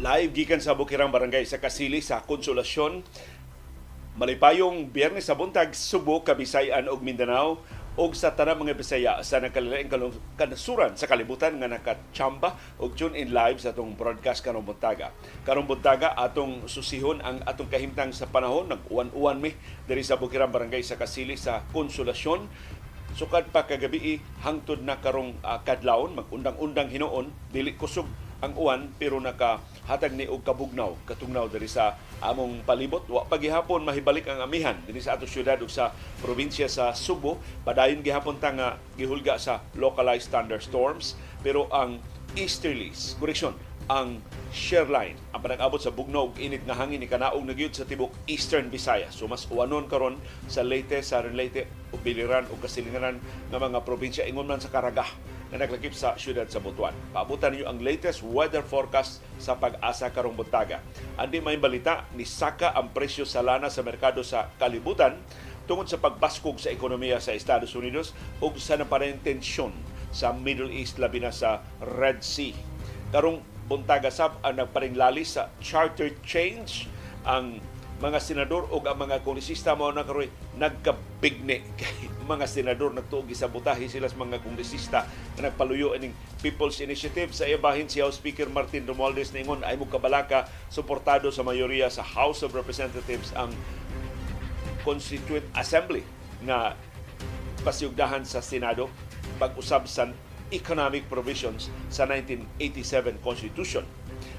Live gikan sa Bukirang Barangay sa Kasili sa Konsolasyon. Malipayong biyernes sa buntag Subo, Kabisayan ug Mindanao og sa tanang mga Bisaya sa nakalilaing kanasuran sa kalibutan nga nakachamba og tune in live sa atong broadcast karong buntaga. Karong buntaga atong susihon ang atong kahimtang sa panahon nag-uwan-uwan mi diri sa Bukirang Barangay sa Kasili sa Konsolasyon sukad pa kagabi hangtod na karong uh, kadlawon magundang-undang hinuon dili kusog ang uwan pero nakahatag ni og kabugnaw. Katungnaw diri sa among palibot. Wa pa gihapon mahibalik ang amihan dinhi sa ato syudad ug sa probinsya sa Subo. Padayon gihapon ta nga gihulga sa localized thunderstorms. Pero ang easterlies correction ang Shareline ang panag-abot sa bugnaw init nga hangin ni kanaog na sa tibok Eastern Visayas. So mas uwanon karon sa Leyte, sa Leyte, ug Biliran ug Kasilinganan nga mga probinsya. Ingon man sa Karagah na naglakip sa siyudad sa Butuan. Paabutan niyo ang latest weather forecast sa pag-asa karong buntaga. Andi may balita ni saka ang presyo sa lana sa merkado sa kalibutan tungod sa pagbaskog sa ekonomiya sa Estados Unidos ug sa napareng tensyon sa Middle East labi na sa Red Sea. Karong buntaga sab ang nagparinglali sa charter change ang mga senador o ang mga kongresista mo na karoy nagkabigne kay mga senador. Nagtuog sa butahi sila sa mga kongresista na nagpaluyo ining People's Initiative. Sa ibahin si House Speaker Martin Romualdez ningon ay kabalaka suportado sa mayoriya sa House of Representatives ang Constituent Assembly na pasiugdahan sa Senado pag-usab sa economic provisions sa 1987 Constitution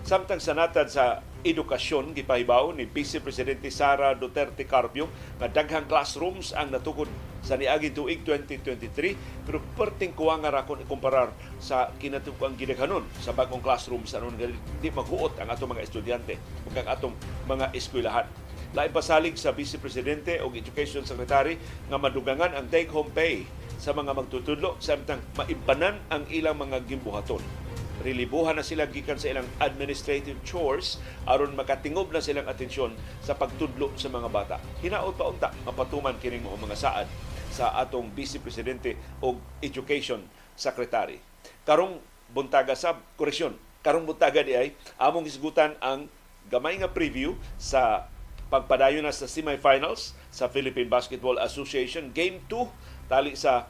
Samtang sa natad sa edukasyon, gipahibaw ni Vice Presidente Sara Duterte Carpio nga daghang classrooms ang natukod sa niagi tuig 2023 pero perting kuwanga ra kon ikumparar sa kinatukang gidaghanon sa bagong classrooms anon di maghuot ang atong mga estudyante ug ang atong mga eskwelahan. Lain pasalig sa Vice Presidente o Education Secretary nga madugangan ang take-home pay sa mga magtutudlo samtang maibanan ang ilang mga gimbuhaton relibuhan na sila gikan sa ilang administrative chores aron makatingob na silang atensyon sa pagtudlo sa mga bata. Hinaot pa unta mapatuman kining mga saad sa atong Vice Presidente o Education Secretary. Karong buntaga sa koreksyon, karong buntaga di ay among isgutan ang gamay nga preview sa pagpadayon na sa semifinals sa Philippine Basketball Association Game 2 tali sa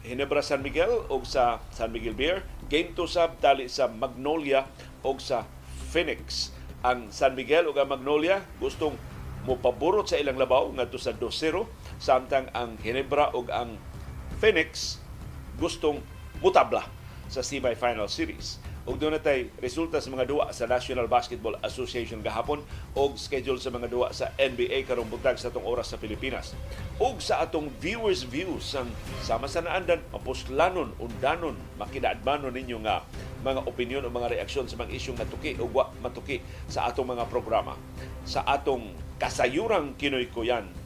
Hinebra San Miguel o sa San Miguel Beer. Game 2 sab tali sa Magnolia o sa Phoenix. Ang San Miguel o ang Magnolia gustong mopaborot sa ilang labaw ngadto sa 2-0 samtang ang Hinebra o ang Phoenix gustong mutabla sa semi-final series ug doon natay resulta sa mga duwa sa National Basketball Association gahapon og schedule sa mga duwa sa NBA karong buntag sa atong oras sa Pilipinas. Ug sa atong viewers views ang sama sa naandan mapuslanon undanon makinaadmanon ninyo nga mga opinion o mga reaksyon sa mga isyong matuki o wa matuki sa atong mga programa. Sa atong kasayurang Kinoy Kuyan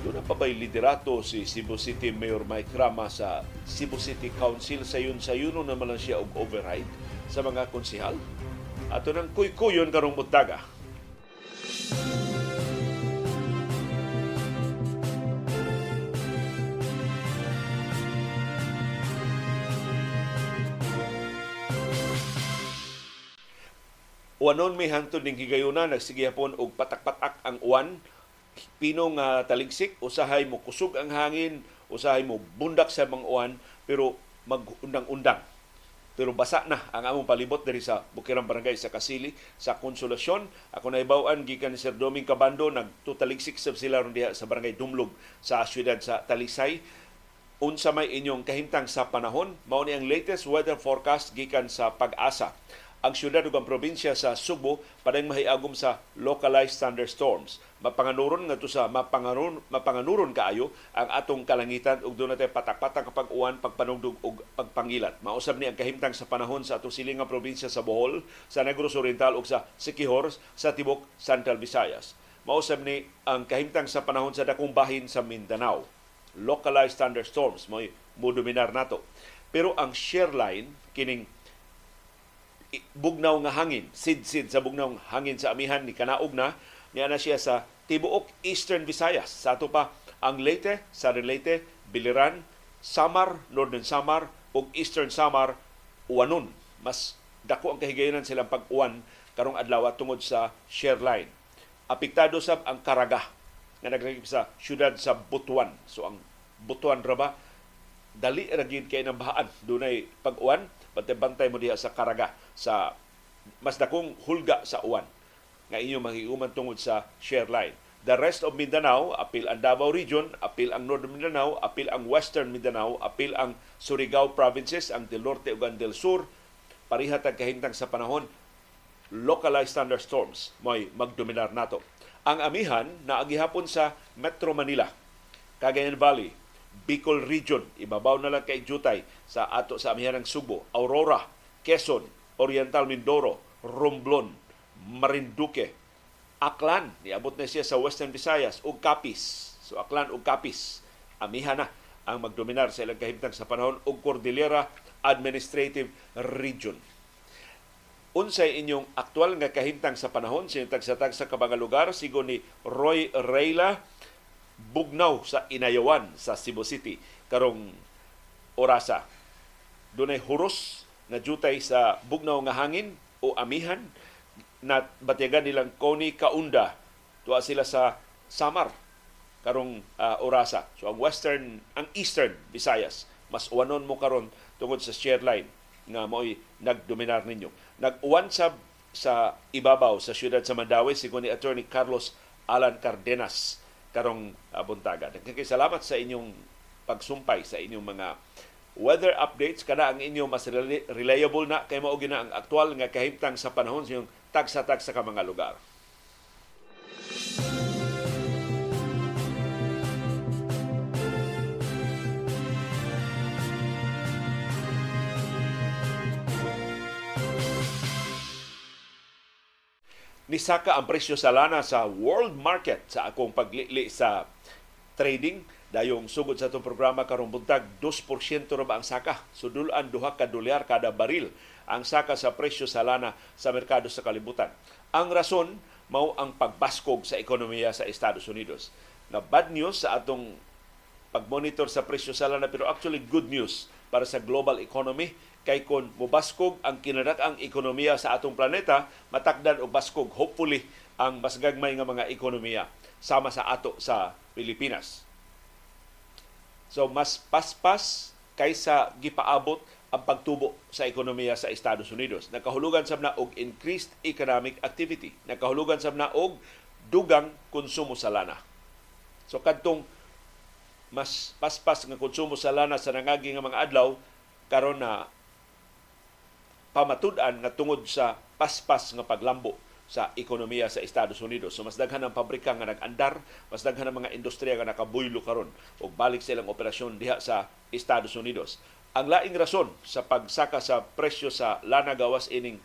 doon na pa ba'y liderato si Cebu City Mayor Mike Rama sa Cebu City Council sa yun sa yuno naman lang siya og override sa mga konsihal. Ato ng kuy-kuyon karong buntaga. Wanon may hantod ning higayuna nagsigihapon og patak-patak ang uwan pino nga taligsik usahay mo kusog ang hangin usahay mo bundak sa mga uwan pero magundang-undang pero basa na ang among palibot diri sa Bukirang Barangay sa Kasili sa Konsolasyon. Ako na ibawaan gikan ni Sir Doming Kabando nagtutaliksik sab sila ron diha sa Barangay Dumlog sa syudad sa Talisay. Unsa may inyong kahimtang sa panahon? Mao ni ang latest weather forecast gikan sa Pag-asa ang syudad ug ang probinsya sa Subo padang mahiagom sa localized thunderstorms. Mapanganuron nga sa mapanganuron mapanganuron kaayo ang atong kalangitan ug natin patak-patak kapag uwan, pagpanugdog ug pagpangilat. Mausab ni ang kahimtang sa panahon sa atong silingang probinsya sa Bohol, sa Negros Oriental ug sa Siquijor sa tibok Central Visayas. Mausab ni ang kahimtang sa panahon sa dakong bahin sa Mindanao. Localized thunderstorms mo dominar nato. Pero ang shear line kining bugnaw nga hangin, sid-sid sa bugnaw nga hangin sa amihan ni kanaog na niya na siya sa tibuok Eastern Visayas. Sa ato pa ang Leyte, Southern Leyte, Biliran, Samar, Northern Samar ug Eastern Samar uwanon. Mas dako ang kahigayonan silang pag-uwan karong adlaw tungod sa share line. Apektado sab ang Karaga nga naglagip sa syudad sa Butuan. So ang Butuan ra ba dali ra gyud kay nang bahaan dunay pag-uwan bantay-bantay mo diha sa Karaga sa mas dakong hulga sa uwan nga inyo mahiuman tungod sa share line. The rest of Mindanao, apil ang Davao Region, apil ang Northern Mindanao, apil ang Western Mindanao, apil ang Surigao Provinces, ang Del Norte ug ang Del Sur, pariha tag kahintang sa panahon localized thunderstorms may magdominar nato. Ang amihan na agihapon sa Metro Manila, Cagayan Valley, Bicol Region, ibabaw na lang kay Jutay sa ato sa amihan ng Subo, Aurora, Quezon, Oriental Mindoro, Romblon, Marinduque, Aklan, niabot na siya sa Western Visayas, ug Capiz. So Aklan ug Capiz, amihan na ang magdominar sa ilang kahimtang sa panahon ug Cordillera Administrative Region. Unsay inyong aktual nga kahimtang sa panahon sinitag sa tag sa kabanga lugar sigo ni Roy Reyla bugnaw sa Inayawan sa Cebu City karong orasa. Dunay huros nga jutay sa bugnaw nga hangin o amihan na batyagan nilang Koni Kaunda. Tuwa sila sa Samar karong uh, orasa. So ang western, ang eastern Visayas, mas uwanon mo karon tungod sa share line nga mo'y nagdominar ninyo. Nag-uwan sa sa ibabaw sa siyudad sa Mandawi sigon ni Attorney Carlos Alan Cardenas karong uh, buntaga. Nagkakasalamat sa inyong pagsumpay sa inyong mga weather updates kada ang inyo mas reliable na kay mao gina ang aktual nga kahimtang sa panahon sa inyong tagsa-tagsa ka mga lugar. Nisaka ang presyo sa lana sa world market sa akong paglili sa trading dayong sugod sa itong programa karong buntag 2% ra ba ang saka sudulan duha ka dolyar kada baril ang saka sa presyo sa lana sa merkado sa kalibutan. Ang rason mao ang pagbaskog sa ekonomiya sa Estados Unidos. Na bad news sa atong pagmonitor sa presyo sa lana pero actually good news para sa global economy kay kon mubaskog ang kinadak-ang ekonomiya sa atong planeta matakdan og baskog hopefully ang mas gagmay nga mga ekonomiya sama sa ato sa Pilipinas. So mas paspas kaysa gipaabot ang pagtubo sa ekonomiya sa Estados Unidos. Nakahulugan sab na og increased economic activity. Nakahulugan sab na og dugang konsumo sa lana. So kadtong mas paspas nga konsumo sa lana sa nangagi nga mga adlaw karon na pamatud-an nga tungod sa paspas nga paglambo sa ekonomiya sa Estados Unidos. So mas daghan ang pabrika nga nag-andar, mas daghan ang mga industriya nga nakabuylo karon ug balik silang operasyon diha sa Estados Unidos. Ang laing rason sa pagsaka sa presyo sa lana gawas ining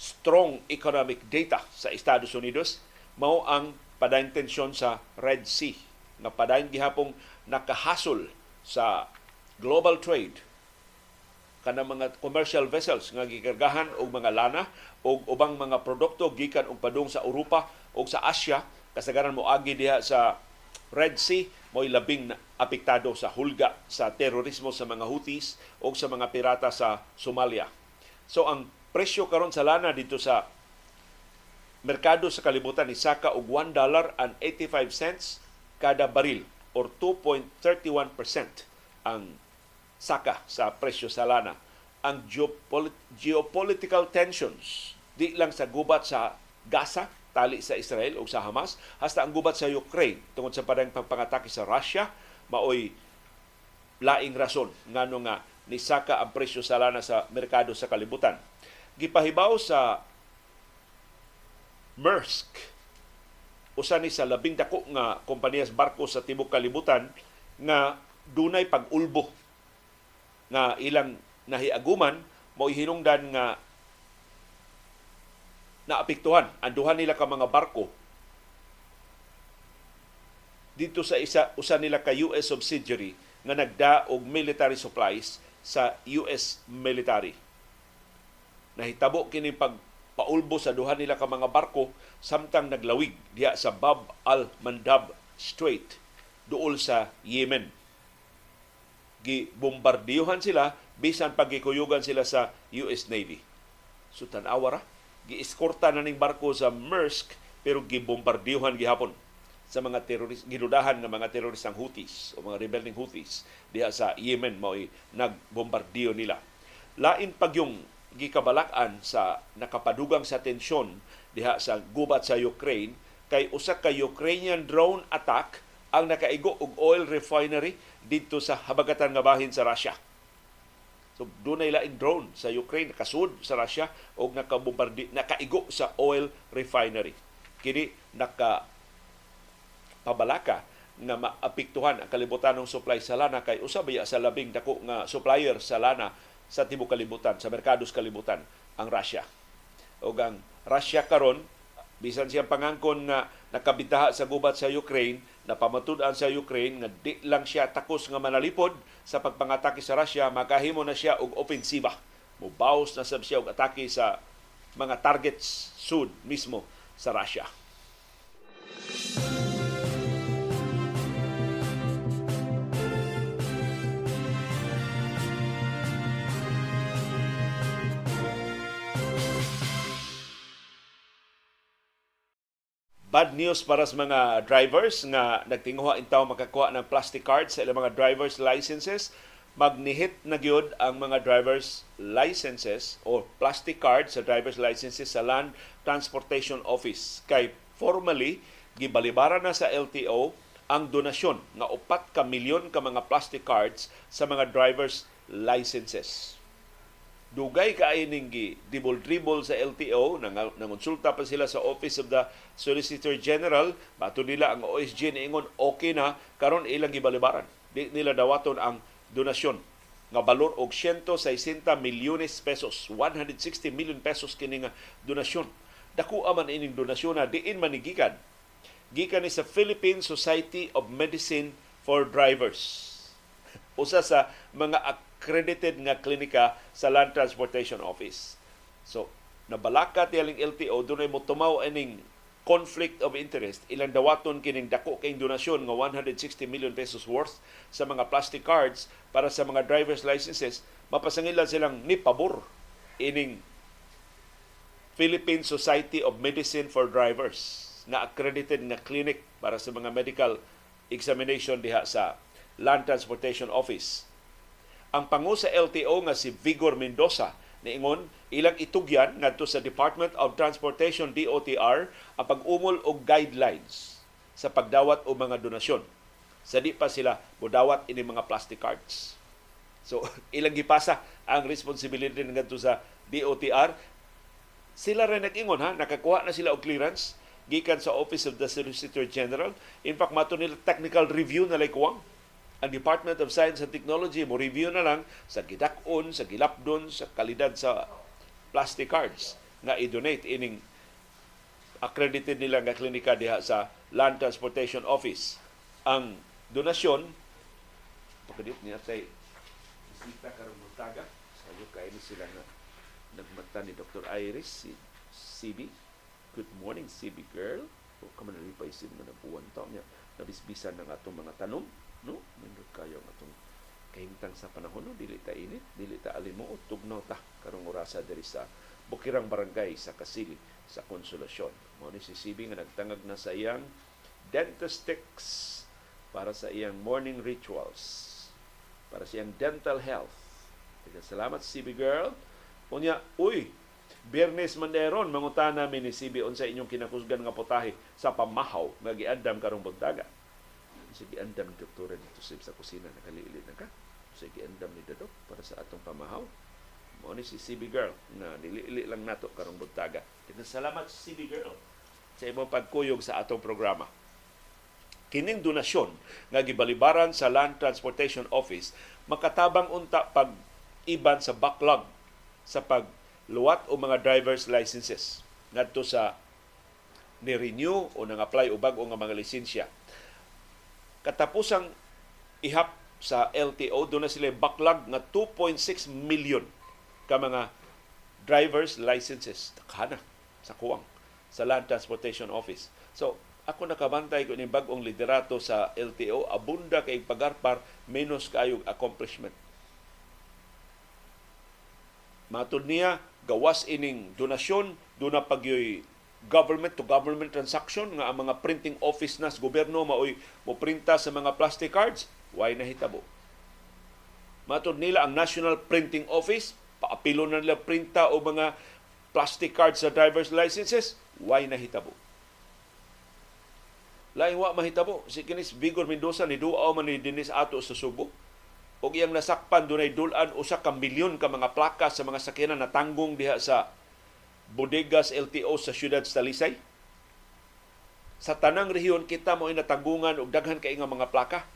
strong economic data sa Estados Unidos mao ang padayong tensyon sa Red Sea nga padayong gihapong nakahasol sa global trade kana mga commercial vessels nga gikargahan og mga lana og ubang mga produkto gikan og padung sa Europa o sa Asia kasagaran mo agi diha sa Red Sea mo'y labing apektado sa hulga sa terorismo sa mga Houthis o sa mga pirata sa Somalia. So ang presyo karon sa lana dito sa merkado sa kalibutan ni saka og 1 dollar and 85 cents kada baril or 2.31% ang saka sa presyo sa lana. Ang geopolit- geopolitical tensions di lang sa gubat sa Gaza tali sa Israel o sa Hamas hasta ang gubat sa Ukraine tungod sa padang pagpangatake sa Russia maoy laing rason ngano nga nisaka ang presyo sa lana sa merkado sa kalibutan. Gipahibaw sa Maersk usa ni sa labing dako nga kompanyas barko sa tibok kalibutan nga dunay pag-ulbo nga ilang nahiaguman mo hinungdan nga naapektuhan ang duha nila ka mga barko dito sa isa usa nila ka US subsidiary nga nagda og military supplies sa US military. Nahitabo kini pag paulbo sa duha nila ka mga barko samtang naglawig diha sa Bab al-Mandab Strait duol sa Yemen. Gibombardiyuhan sila bisan pagikuyugan sila sa US Navy. So tan-awa ra gieskorta na ning barko sa Maersk pero gibombardiyohan gihapon sa mga terorist ginudahan nga mga teroristang Houthis o mga rebelling Houthis diha sa Yemen mao nagbombardiyo nila. Lain pag yung gikabalakan sa nakapadugang sa tensyon diha sa gubat sa Ukraine kay usa ka Ukrainian drone attack ang nakaigo og oil refinery didto sa habagatan nga bahin sa Russia. So dunay laing drone sa Ukraine nakasud sa Russia og nakabombardi nakaigo sa oil refinery. Kini naka pabalaka nga maapektuhan ang kalibutan ng supply sa lana kay usa ba sa labing dako nga supplier sa lana sa tibuok kalibutan sa merkado sa kalibutan ang Russia. O ang Russia karon bisan siyang pangangkon nga nakabitaha sa gubat sa Ukraine, na pamatud-an sa Ukraine nga di lang siya takos nga manalipod sa pagpangatake sa Russia, makahimo na siya og opensiba. Mubaws na sab siya og atake sa mga targets sud mismo sa Russia. Bad news para sa mga drivers nga nagtinguha intaw makakuha ng plastic cards sa ilang mga driver's licenses. Magnihit na gyud ang mga driver's licenses o plastic cards sa driver's licenses sa Land Transportation Office. Kay formally gibalibaran na sa LTO ang donasyon nga upat ka milyon ka mga plastic cards sa mga driver's licenses dugay kaayo ning dribble-dribble sa LTO nang nangonsulta pa sila sa Office of the Solicitor General. Bato nila ang OSG niingon okay na. Karon ilang gibalibaran. Di nila dawaton ang donasyon. Nga balor og 160 milyones pesos. 160 million pesos kini nga donasyon. Dako man ining donasyon na diin manigikan gikan. Ni sa Philippine Society of Medicine for Drivers. Usa sa mga accredited nga klinika sa Land Transportation Office. So, nabalaka tiyaling LTO, doon ay mo tumaw ining conflict of interest. Ilang dawaton kining dako kay donasyon nga 160 million pesos worth sa mga plastic cards para sa mga driver's licenses, mapasangilan silang ni pabor ining Philippine Society of Medicine for Drivers na accredited nga clinic para sa mga medical examination diha sa Land Transportation Office ang pangu sa LTO nga si Vigor Mendoza niingon ilang itugyan ngadto sa Department of Transportation DOTR ang pag-umol og guidelines sa pagdawat og mga donasyon. Sa di pa sila modawat ini mga plastic cards. So ilang gipasa ang responsibility ngadto sa DOTR. Sila rin nag-ingon ha, nakakuha na sila og clearance gikan sa Office of the Solicitor General. In fact, mato nila technical review na likuwang ang Department of Science and Technology mo review na lang sa gidakon, sa gilapdon, sa kalidad sa plastic cards nga i-donate ining accredited nila nga klinika diha sa Land Transportation Office. Ang donasyon pagkadit niya tay isita karong muntaga sayo kay ni sila nga nagmata ni Dr. Iris si CB. Good morning CB girl. O kaman na pa isin nga nabuwan taon niya nabisbisan ng atong mga tanong no? Nindot kayo ang atong kahimtang sa panahon no? Dili ta init dili ta alimo tugnaw ta karong orasa diri sa Bukirang Barangay sa Kasili sa Konsolasyon. Mo ni si Sibi nga nagtangag na sa iyang dentistics para sa iyang morning rituals para sa iyang dental health. Kaya salamat CB girl. Unya uy Biyernes Manderon, mangutana mi ni CB sa inyong kinakusgan nga putahe sa pamahaw nga giandam karong buntaga sige andam ni doktora dito sa kusina nakalili na ka. Sige andam ni dadok para sa atong pamahaw. Mo ni si CB girl na nilili lang nato karong buntaga. Salamat CB girl sa imong pagkuyog sa atong programa. Kining donasyon nga gibalibaran sa Land Transportation Office makatabang unta pag iban sa backlog sa pagluwat o mga driver's licenses. Ngadto sa ni-renew o nang-apply o bag-o nga mga lisensya katapusang ihap sa LTO, doon na sila backlog na 2.6 million ka mga driver's licenses. Takana sa kuwang sa Land Transportation Office. So, ako nakabantay ko ni bagong liderato sa LTO, abunda kay pagarpar, menos kayong accomplishment. Matod niya, gawas ining donasyon, doon na pagyoy government to government transaction nga ang mga printing office na sa gobyerno maoy mo printa sa mga plastic cards, why nahitabo. Matod nila ang National Printing Office, paapilo na nila printa o mga plastic cards sa driver's licenses, why nahitabo. Lain wa mahitabo. Si kinis Vigor Mendoza ni duaw man ni Dinis ato sa Subo. Og iyang nasakpan dunay dulan usa ka milyon ka mga plaka sa mga sakyanan na tanggong diha sa bodegas LTO sa siyudad sa Talisay. Sa tanang rehiyon kita mo natanggungan og daghan kay nga mga plaka.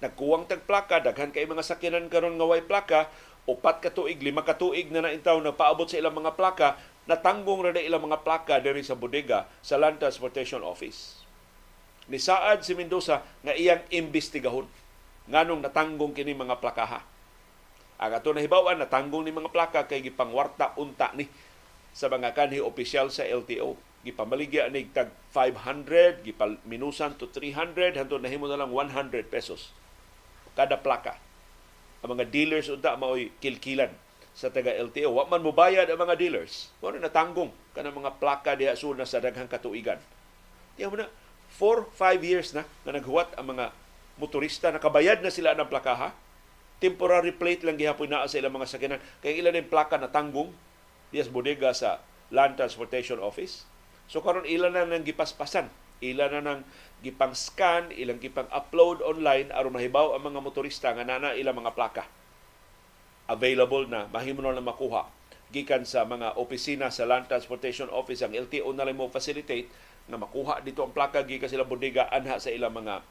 Nagkuwang tag plaka, daghan kay mga sakyanan karon nga way plaka, upat ka tuig, lima ka tuig na naintaw na paabot sa ilang mga plaka, natanggong ra ilang mga plaka diri sa bodega sa Land Transportation Office. Ni Saad si Mendoza nga iyang imbestigahon nganong natanggong kini mga plakaha. Ang ato nahibawan natanggong ni mga plaka kay gipangwarta unta ni sa mga kanhi opisyal sa LTO. Gipamaligya ni tag 500, gipaminusan to 300, hanto nahimo na lang 100 pesos kada plaka. Ang mga dealers unta mao'y kilkilan sa taga LTO. Wa man mobayad ang mga dealers. Mo na natanggong kanang mga plaka diha suna sa daghang katuigan. Tiyan mo na, 4-5 years na na naghuwat ang mga motorista, nakabayad na sila ng plakaha. Temporary plate lang gihapon na sa ilang mga sakyanan. Kaya ilan yung plaka na tanggong diya sa bodega sa Land Transportation Office. So karon ilan na nang gipaspasan, ilan na nang gipang scan, ilang gipang upload online aron mahibaw ang mga motorista nga nana ilang mga plaka available na mahimo na makuha gikan sa mga opisina sa Land Transportation Office ang LTO na lang mo facilitate na makuha dito ang plaka gikan sila bodega anha sa ilang mga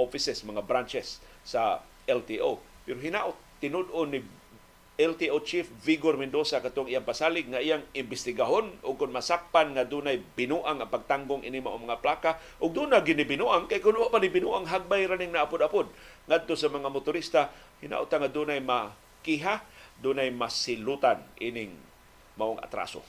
offices, mga branches sa LTO. Pero hinaot tinud-on ni LTO Chief Vigor Mendoza katong iyang pasalig nga iyang imbestigahon ug kun masakpan nga dunay binuang ang pagtanggong ini mao mga plaka ug dunay gini binuang kay kun pa ni binuang hagbay ra ning naapod-apod ngadto sa mga motorista hinaot nga dunay makiha dunay masilutan ining maong atraso.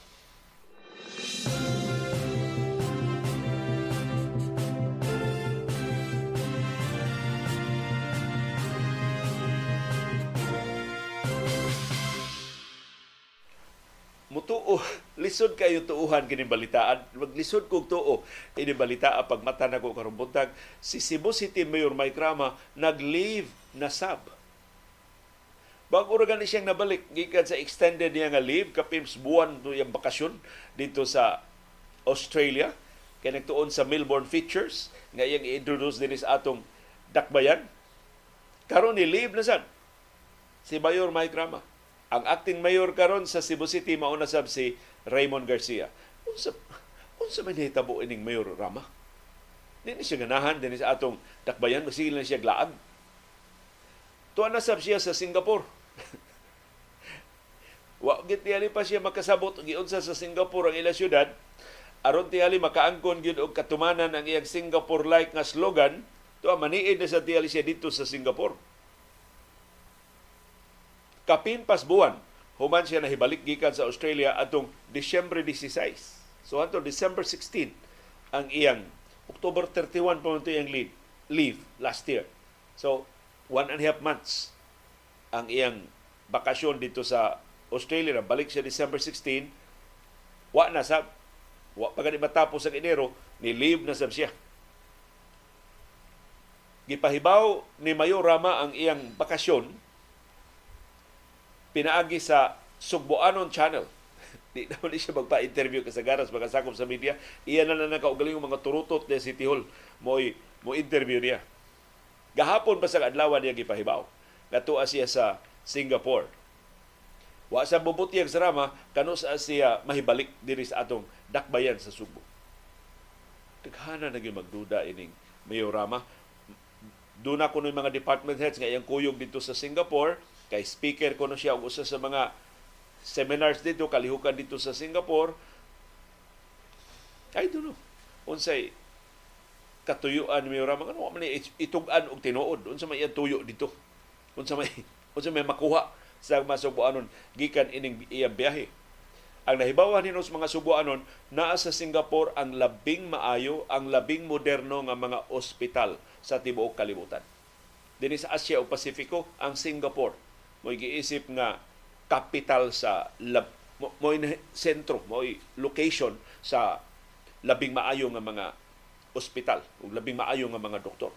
Mutuo. Lisod kayo tuuhan kini balitaan. Maglisod kog tuo. Ini balita pag mata nako karon buntag. Si Cebu City Mayor Mike Rama nag-leave na sab Bago ra gani siyang nabalik gikan sa extended niya nga leave kapims buwan do yung bakasyon dito sa Australia. Kay nagtuon sa Melbourne Features nga iyang i-introduce din sa atong dakbayan. Karon ni leave na sad si Mayor Mike Rama ang acting mayor karon sa Cebu City mao na sab si Raymond Garcia. Unsa unsa man hitabo ining mayor Rama? Dili siya ganahan dinhi sa atong takbayan masigil na siya glaag. Tuwa na sab siya sa Singapore. Wa tiyali pa siya makasabot giunsa sa Singapore ang ila syudad aron tiyali makaangkon gyud og katumanan ang iyang Singapore like nga slogan tuwa maniid na sa tiyali siya dito sa Singapore kapin pas buwan human siya nahibalik gikan sa Australia atong Disyembre 16. So ato December 16 ang iyang October 31 pa iyang leave, leave last year. So one and a half months ang iyang bakasyon dito sa Australia na balik siya December 16 wa na sa wa pa gani matapos ang Enero ni leave na sab siya gipahibaw ni Mayor Rama ang iyang bakasyon pinaagi sa Sugboanon Channel. Di naman siya magpa-interview kasi garas makasakop sa media. Iyan na na nakaugaling mga turutot ni City Hall mo, mo interview niya. Gahapon pa sa adlaw niya gipahibaw. Natuwa siya sa Singapore. Wa sa bubuti ang sarama, kano sa siya mahibalik diri sa atong dakbayan sa Subo. Daghana na magduda ining Mayorama. Doon ako ng mga department heads nga iyang kuyog dito sa Singapore Kay speaker ko na siya og usa sa mga seminars dito, kalihukan dito sa Singapore. I don't. Unsay katuyuan mi ra mga ano man itugan og tinuod. Unsa may tuyo dito? Unsa may unsa may makuha sa mga subuanon? Gikan ining iyang biyahe. Ang nahibawan hinos mga subuanon naa sa Singapore ang labing maayo ang labing moderno nga mga ospital sa tibuok kalibutan. Dinhi sa Asia o Pasifiko ang Singapore mo giisip nga capital sa lab, mo, mo sentro, mo location sa labing maayo nga mga ospital ug labing maayo nga mga doktor.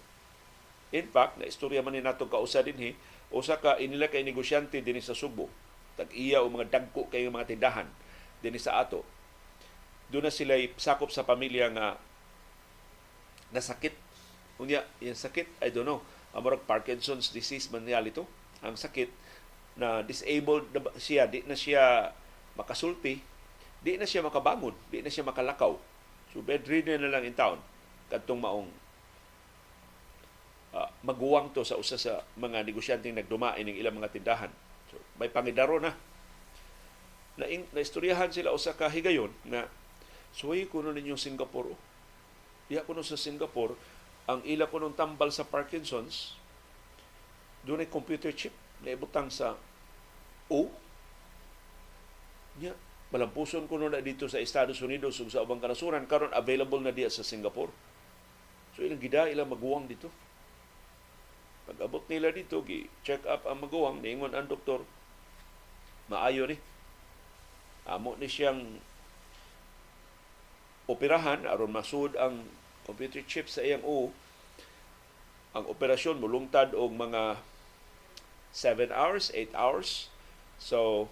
In fact, na istorya man ni nato kausa dinhi, usa ka inila kay negosyante dinhi sa Subo, tag-iya o mga dagko kay mga tindahan dinhi sa ato. Doon na sila sakop sa pamilya nga nasakit. Unya, yung sakit, I don't know, amorag Parkinson's disease man niya ito. Ang sakit na disabled na siya, di na siya makasulti, di na siya makabangon, di na siya makalakaw. So bedridden na lang in town kadtong maong uh, maguwang to sa usa sa mga negosyanteng nagdumain ng ilang mga tindahan. So may pangidaro na. Na, na istoryahan sila usa ka higayon na suway kuno ninyong Singapore. Diya kuno sa Singapore, ang ila kuno tambal sa Parkinson's, doon ay computer chip na ibutang sa O. Nya, malampuson ko na dito sa Estados Unidos ug sa ubang kanasuran karon available na diya sa Singapore. So ilang gida ilang maguwang dito. Pag abot nila dito, gi check up ang maguwang, niingon ang doktor, maayo ni. Amo ni siyang operahan aron masud ang computer chip sa iyang o. Ang operasyon mulungtad og mga 7 hours, 8 hours. So,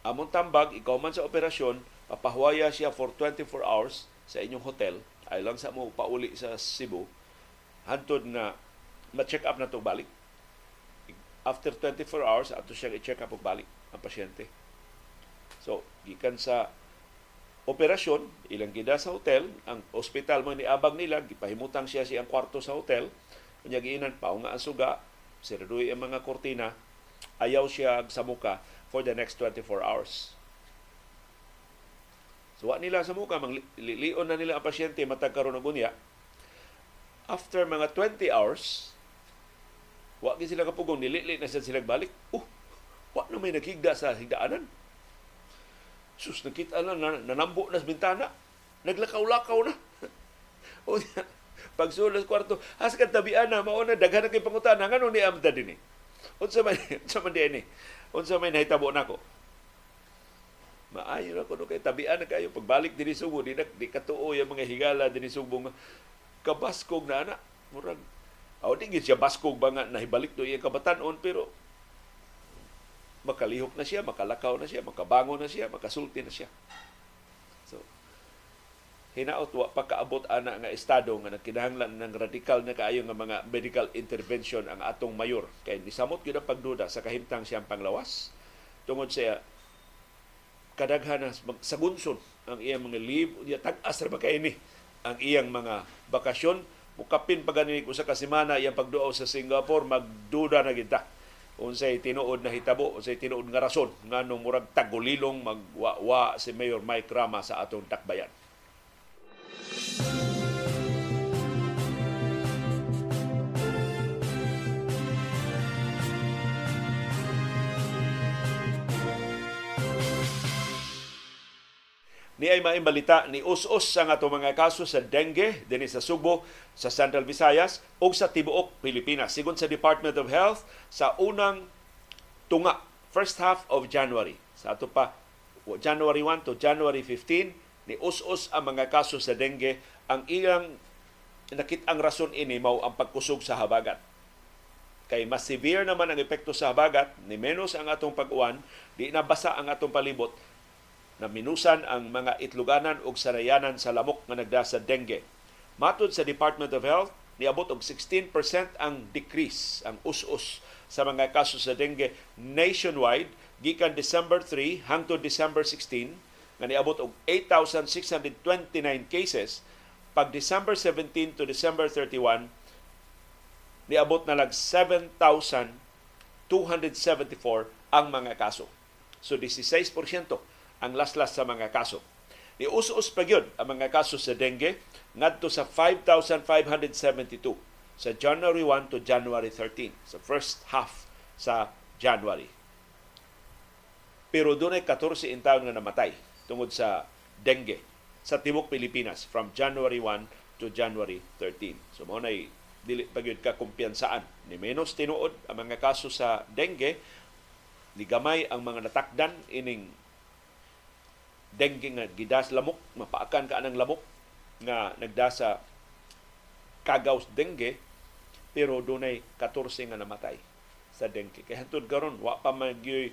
among tambag, ikaw man sa operasyon, papahuwaya siya for 24 hours sa inyong hotel. Ay lang sa mo pauli sa Cebu. Hantod nga ma-check up na to balik. After 24 hours ato siya i-check up og balik ang pasyente. So gikan sa operasyon ilang gida sa hotel ang ospital man niabag nila gipahimutang siya siyang kwarto sa hotel. Unya giinan pa nga ang suga siraduy ang mga kortina ayaw siya sa muka for the next 24 hours So, wa nila sa muka, manglilion na nila ang pasyente matag karon og. After mga 20 hours, wa gid sila kapugong nilili na sila balik. Uh, wa na may naghigda sa higdaanan. Sus, nakita na, nanambo na sa bintana. Naglakaw-lakaw na. o pag sulas kwarto, has ka tabian na, daghan kay pangutana, nga ni amda din eh. Unsa man, unsa man din eh. Unsa may nahitabo na ko maayo na kuno kay tabian na kayo pagbalik dinhi Subo di na di katuo yung mga higala dinhi Subo nga kabaskog na ana murag aw di siya baskog ba nga nahibalik do iyang kabatanon pero makalihok na siya makalakaw na siya makabango na siya makasulti na siya hinaot wa pagkaabot ana nga estado nga nagkinahanglan ng radikal na kaayo nga mga medical intervention ang atong mayor. Kay nisamot gyud ang pagduda sa kahimtang siyang panglawas. Tungod sa kadaghan sa gunson ang iyang mga leave unya tag-as ra kay ni? Ang iyang mga bakasyon. Mukapin pa ganin usa ka semana iyang pagduaw sa Singapore magduda na kita unsay tinuod na hitabo unsay tinuod nga rason nganong murag tagulilong magwa si Mayor Mike Rama sa atong takbayan Ni ay maimbalita ni us-us sa nga mga kaso sa dengue dinhi sa Subo, sa Central Visayas ug sa tibuok Pilipinas. Sigon sa Department of Health sa unang tunga first half of January. Sa ato pa January 1 to January 15 ni us-us ang mga kaso sa dengue. Ang ilang nakit-ang rason ini mao ang pagkusog sa habagat. Kay mas severe naman ang epekto sa habagat ni menos ang atong pag-uwan di na basa ang atong palibot. Na minusan ang mga itluganan ug sarayanan sa lamok nga nagda sa dengue. Matod sa Department of Health, niabot og 16% ang decrease, ang us-us sa mga kaso sa dengue nationwide gikan December 3 hangtod December 16 nga niabot og 8,629 cases pag December 17 to December 31 niabot na lag 7,274 ang mga kaso. So 16% ang laslas sa mga kaso. Ius-us pa yun ang mga kaso sa dengue ngadto sa 5,572 sa January 1 to January 13, sa first half sa January. Pero doon ay 14 intaon nga namatay tungod sa dengue sa Timok Pilipinas from January 1 to January 13. So mo nay dili pa gyud ka kumpiyansaan. Ni menos tinuod ang mga kaso sa dengue. Ni gamay ang mga natakdan ining dengue nga gidas lamok. Mapaakan ka anang lamok nga nagdasa kagaw dengue pero dunay 14 nga namatay sa dengue. Kay hantud karon wa pa magyoy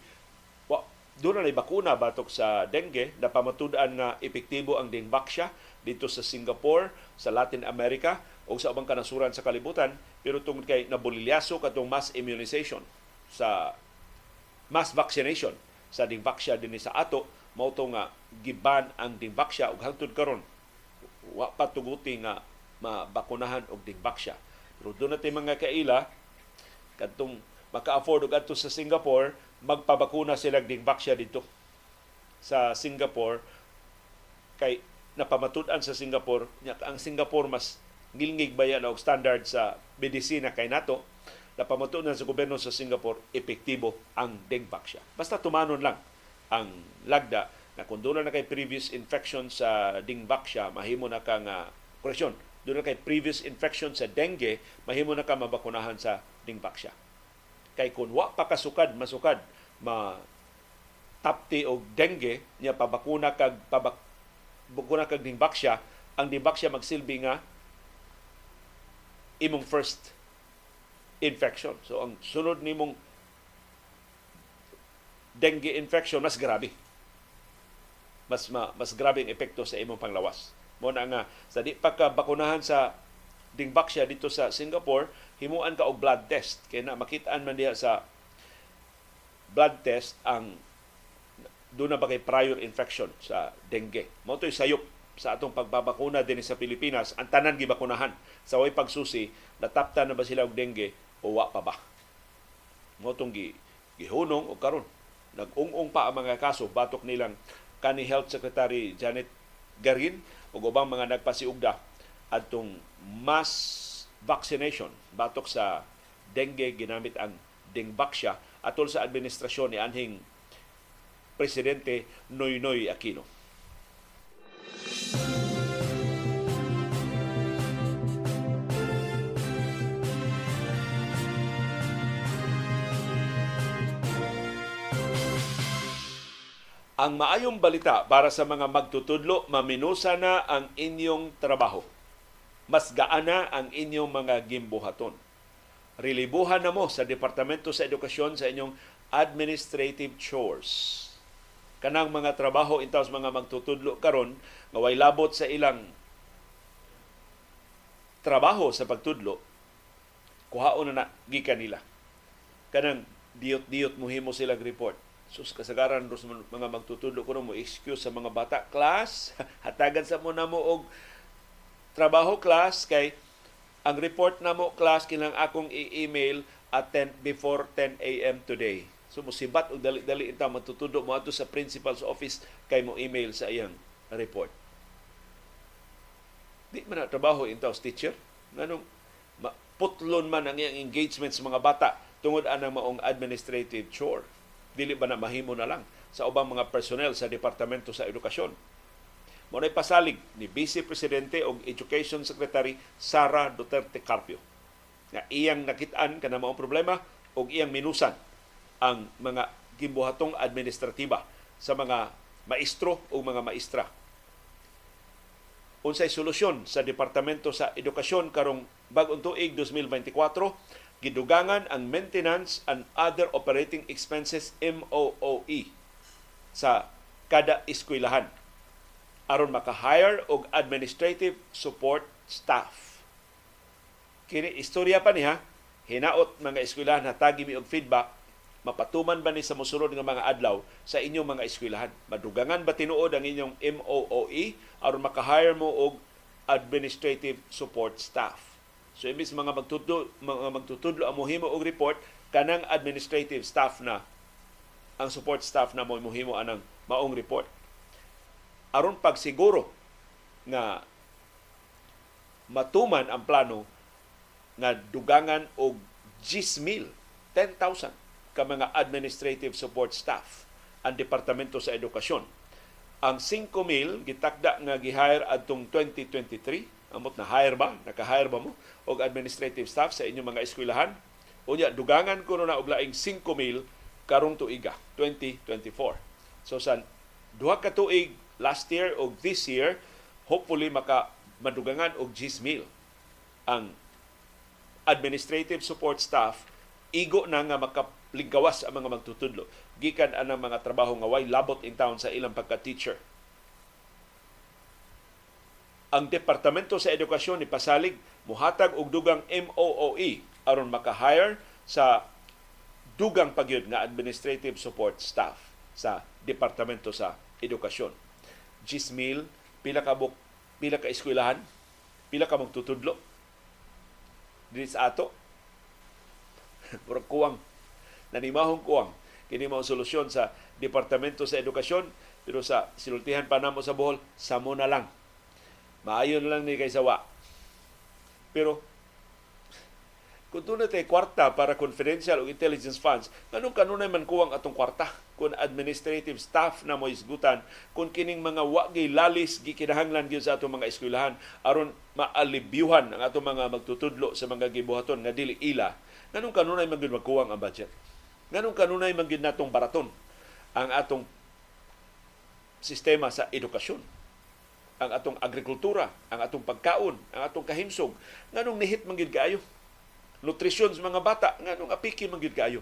doon na bakuna batok sa dengue na pamatudan nga epektibo ang dingbaksya dito sa Singapore, sa Latin America o sa ubang kanasuran sa kalibutan pero tungod kay nabulilyaso katong mass immunization sa mass vaccination sa dingbaksya dinhi sa ato mao nga giban ang dingbaksya ug hangtod karon wa pa tuguti nga mabakunahan og dingbaksya pero doon natin mga kaila kadtong maka-afford og adto sa Singapore magpabakuna sila dingbaksya dito sa Singapore. Kay napamatud-an sa Singapore nya ang Singapore mas ngilngig bayan og standard sa medisina kay nato? Napamatud-an sa gobyerno sa Singapore epektibo ang dingbaksya basta tumanon lang ang lagda. Na kung doon na kay previous infection sa dingbaksya mahimo na ka nga korreksyon doon na kay previous infection sa dengue mahimo na ka mabakunahan sa dingbaksya kay kun wa pa kasukad masukad ma tapti og dengue niya pabakuna kag pabak bukuna kag dingbaksya ang dingbaksya magsilbi nga imong first infection. So ang sunod nimong dengue infection mas grabe. Mas ma, mas grabe ang epekto sa imong panglawas. Mo na nga sa di pa bakunahan sa dingbaksya dito sa Singapore himuan ka og blood test. Kay na makitaan man diha sa blood test ang doon na ba kay prior infection sa dengue. Mo to'y sayop sa atong pagbabakuna din sa Pilipinas, ang tanan gibakunahan. Sa way pagsusi, natapta na ba sila og dengue o wa pa ba? Mo tong gi, gihunong o karon. Nag-ung-ung pa ang mga kaso. Batok nilang kani Health Secretary Janet Garin ug ubang mga nagpasiugda adtong mass vaccination batok sa dengue ginamit ang dingbaksya atol sa administrasyon ni anhing presidente Noynoy Aquino. Ang maayong balita para sa mga magtutudlo, maminusa na ang inyong trabaho mas gaana ang inyong mga gimbuhaton. Relibuhan na mo sa Departamento sa Edukasyon sa inyong administrative chores. Kanang mga trabaho intaw mga magtutudlo karon nga way labot sa ilang trabaho sa pagtudlo, kuhaon na na gikan nila. Kanang diyot-diyot muhimo sila report. Sus kasagaran dos mga magtutudlo kuno mo excuse sa mga bata class hatagan sa mo na mo og trabaho class kay ang report na mo class kinang akong i-email at 10 before 10 a.m. today. So musibat og dali-dali ita matutudo mo ato sa principal's office kay mo email sa iyang report. Di man trabaho intaw teacher. Nganong putlon man ang iyang engagement sa mga bata tungod anang maong administrative chore. Dili ba na mahimo na lang sa ubang mga personnel sa Departamento sa Edukasyon mo pasalig ni Vice Presidente o Education Secretary Sara Duterte Carpio nga iyang nakitaan kana mao problema o iyang minusan ang mga gimbuhatong administratiba sa mga maestro o mga maestra. Unsay solusyon sa Departamento sa Edukasyon karong bag-ong tuig 2024 gidugangan ang maintenance and other operating expenses MOOE sa kada eskwelahan aron maka-hire og administrative support staff. Kini istorya pa niya, hinaot mga eskwelahan hatagi mi og feedback mapatuman ba ni sa mosunod nga mga adlaw sa inyong mga eskwelahan? Madugangan ba tinuod ang inyong MOOE aron maka-hire mo og administrative support staff? So imbis mga magtutudlo, mga magtutudlo ang mohimo og report kanang administrative staff na ang support staff na mo mohimo anang maong report aron pagsiguro nga matuman ang plano nga dugangan og 10,000, 10,000 ka mga administrative support staff ang Departamento sa Edukasyon. Ang 5,000 gitakda nga gihire adtong 2023. Amot na hire ba? Naka-hire ba mo og administrative staff sa inyong mga eskwelahan? Unya dugangan kuno na og laing 5,000 karong tuiga 2024. So sa duha ka tuig last year o this year hopefully maka madugangan og 10,000 ang administrative support staff. Igo na nga makaliggawas ang mga magtutudlo. Gikan anang mga trabaho nga way labot in town sa ilang pagka-teacher. Ang Departamento sa Edukasyon ni Pasalig muhatag og dugang MOOE aron maka-hire sa dugang pagyud nga administrative support staff sa Departamento sa Edukasyon. Gismil, pila ka buk, pila ka eskwelahan, pila ka magtutudlo. Dili sa ato. Murag kuwang nanimahong kuwang kini mao solusyon sa Departamento sa Edukasyon pero sa sinultihan pa namo sa Bohol, samo na lang Maayo na lang ni kay sawa. Pero kung doon natin kwarta para confidential o intelligence funds, anong kanunay man kuwang atong kwarta? Kung administrative staff na mo isgutan, kung kining mga wagi lalis gikinahanglan gyud sa atong mga eskwelahan aron maalibyuhan ang atong mga magtutudlo sa mga gibuhaton nga dili ila, nganong kanunay man gyud magkuwang ang budget? Nganong kanunay man gyud natong baraton ang atong sistema sa edukasyon? ang atong agrikultura, ang atong pagkaon, ang atong kahimsog, nganong nihit man gid kaayo. Nutrisyon sa mga bata, nganong apiki man gid kaayo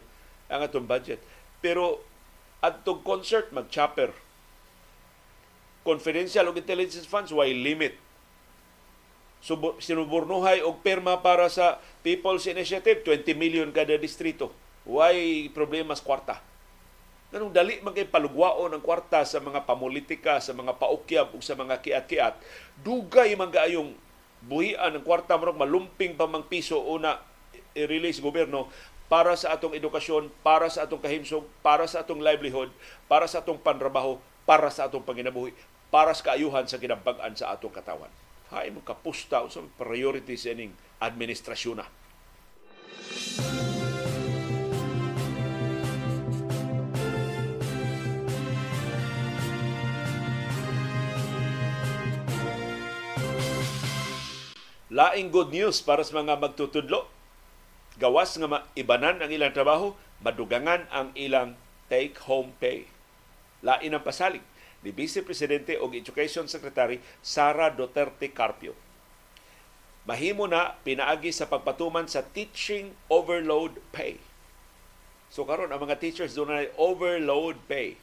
ang atong budget. Pero atong concert mag-chopper. Confidential o intelligence funds why limit. Subo, sinuburnuhay og perma para sa People's Initiative 20 million kada distrito. Why problema sa kwarta? Ganong dali man kay ang kwarta sa mga pamulitika, sa mga paukyab ug sa mga kiat-kiat. Dugay man gaayong buhian ang kwarta mo malumping pa mang piso una i-release gobyerno para sa atong edukasyon, para sa atong kahimsog, para sa atong livelihood, para sa atong panrabaho, para sa atong panginabuhi, para sa kaayuhan sa kinabag-an sa atong katawan. Hay mo kapusta sa priority sa ining administrasyon na. Laing good news para sa mga magtutudlo. Gawas nga ibanan ang ilang trabaho, madugangan ang ilang take-home pay. Lain ang pasalig ni Vice Presidente o Education Secretary Sara Duterte Carpio. Mahimo na pinaagi sa pagpatuman sa teaching overload pay. So karon ang mga teachers doon na overload pay.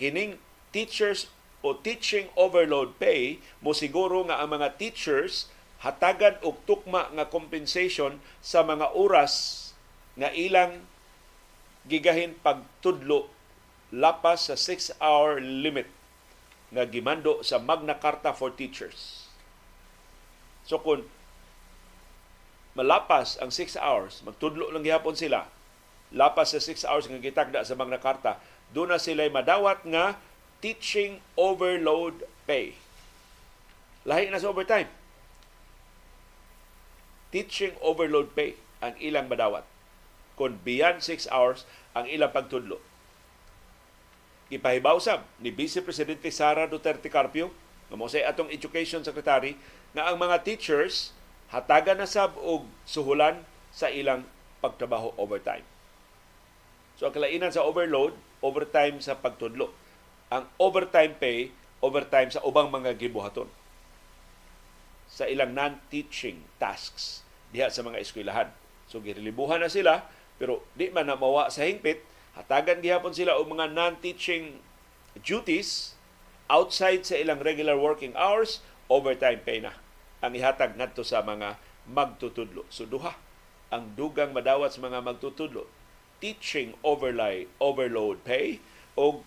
Kining teachers o teaching overload pay mo siguro nga ang mga teachers hatagan og tukma nga compensation sa mga oras nga ilang gigahin pagtudlo lapas sa 6-hour limit nga gimando sa Magna Carta for Teachers. So kung malapas ang 6 hours, magtudlo lang gihapon sila, lapas sa 6 hours nga gitagda sa Magna Carta, doon na sila madawat nga teaching overload pay. Lahi na sa overtime. Teaching overload pay ang ilang madawat. Kung beyond 6 hours ang ilang pagtudlo. Ipahibaw sab ni Vice Presidente Sara Duterte Carpio, nga mo atong Education Secretary, nga ang mga teachers hatagan na sab og suhulan sa ilang pagtrabaho overtime. So ang kalainan sa overload, overtime sa pagtudlo ang overtime pay, overtime sa ubang mga gibuhaton sa ilang non-teaching tasks diha sa mga eskwelahan. So girilibuhan na sila pero di man na mawa sa hingpit, hatagan gihapon sila og mga non-teaching duties outside sa ilang regular working hours, overtime pay na ang ihatag ngadto sa mga magtutudlo. So duha ang dugang madawat sa mga magtutudlo teaching overlay overload pay o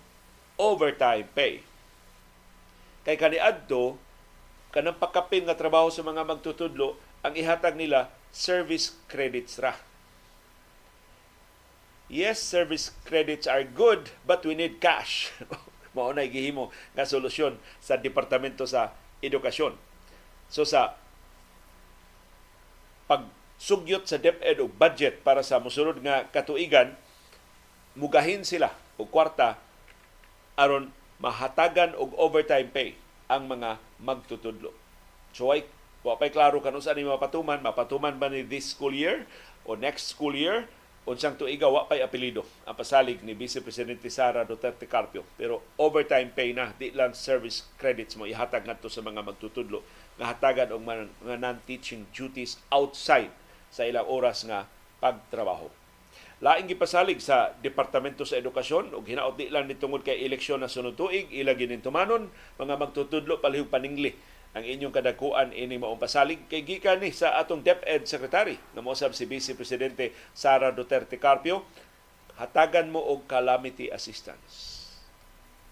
overtime pay. Kay kaniadto kanang pakapin nga trabaho sa mga magtutudlo ang ihatag nila service credits ra. Yes, service credits are good, but we need cash. Mao na gihimo nga solusyon sa Departamento sa Edukasyon. So sa pagsugyot sa DepEd og budget para sa mosunod nga katuigan, mugahin sila og kwarta aron mahatagan og overtime pay ang mga magtutudlo. So ay wa pay klaro kanus ani mapatuman, mapatuman ba ni this school year o next school year? Unsang tuiga wa pay apelido ang pasalig ni Vice Presidente Sara Duterte Carpio. Pero overtime pay na di lang service credits mo. Ihatag ngadto sa mga magtutudlo. Nga hatagan og mga non-teaching duties outside sa ilang oras nga pagtrabaho. Laing gipasalig sa Departamento sa Edukasyon ug hinaot di lang nitungod kay eleksyon na sunod tuig ila ginintumanon mga magtutudlo palihog paningli ang inyong kadakuan ini maong pasalig kay gikan ni sa atong DepEd Secretary na mousab si Vice Presidente Sara Duterte Carpio hatagan mo og calamity assistance.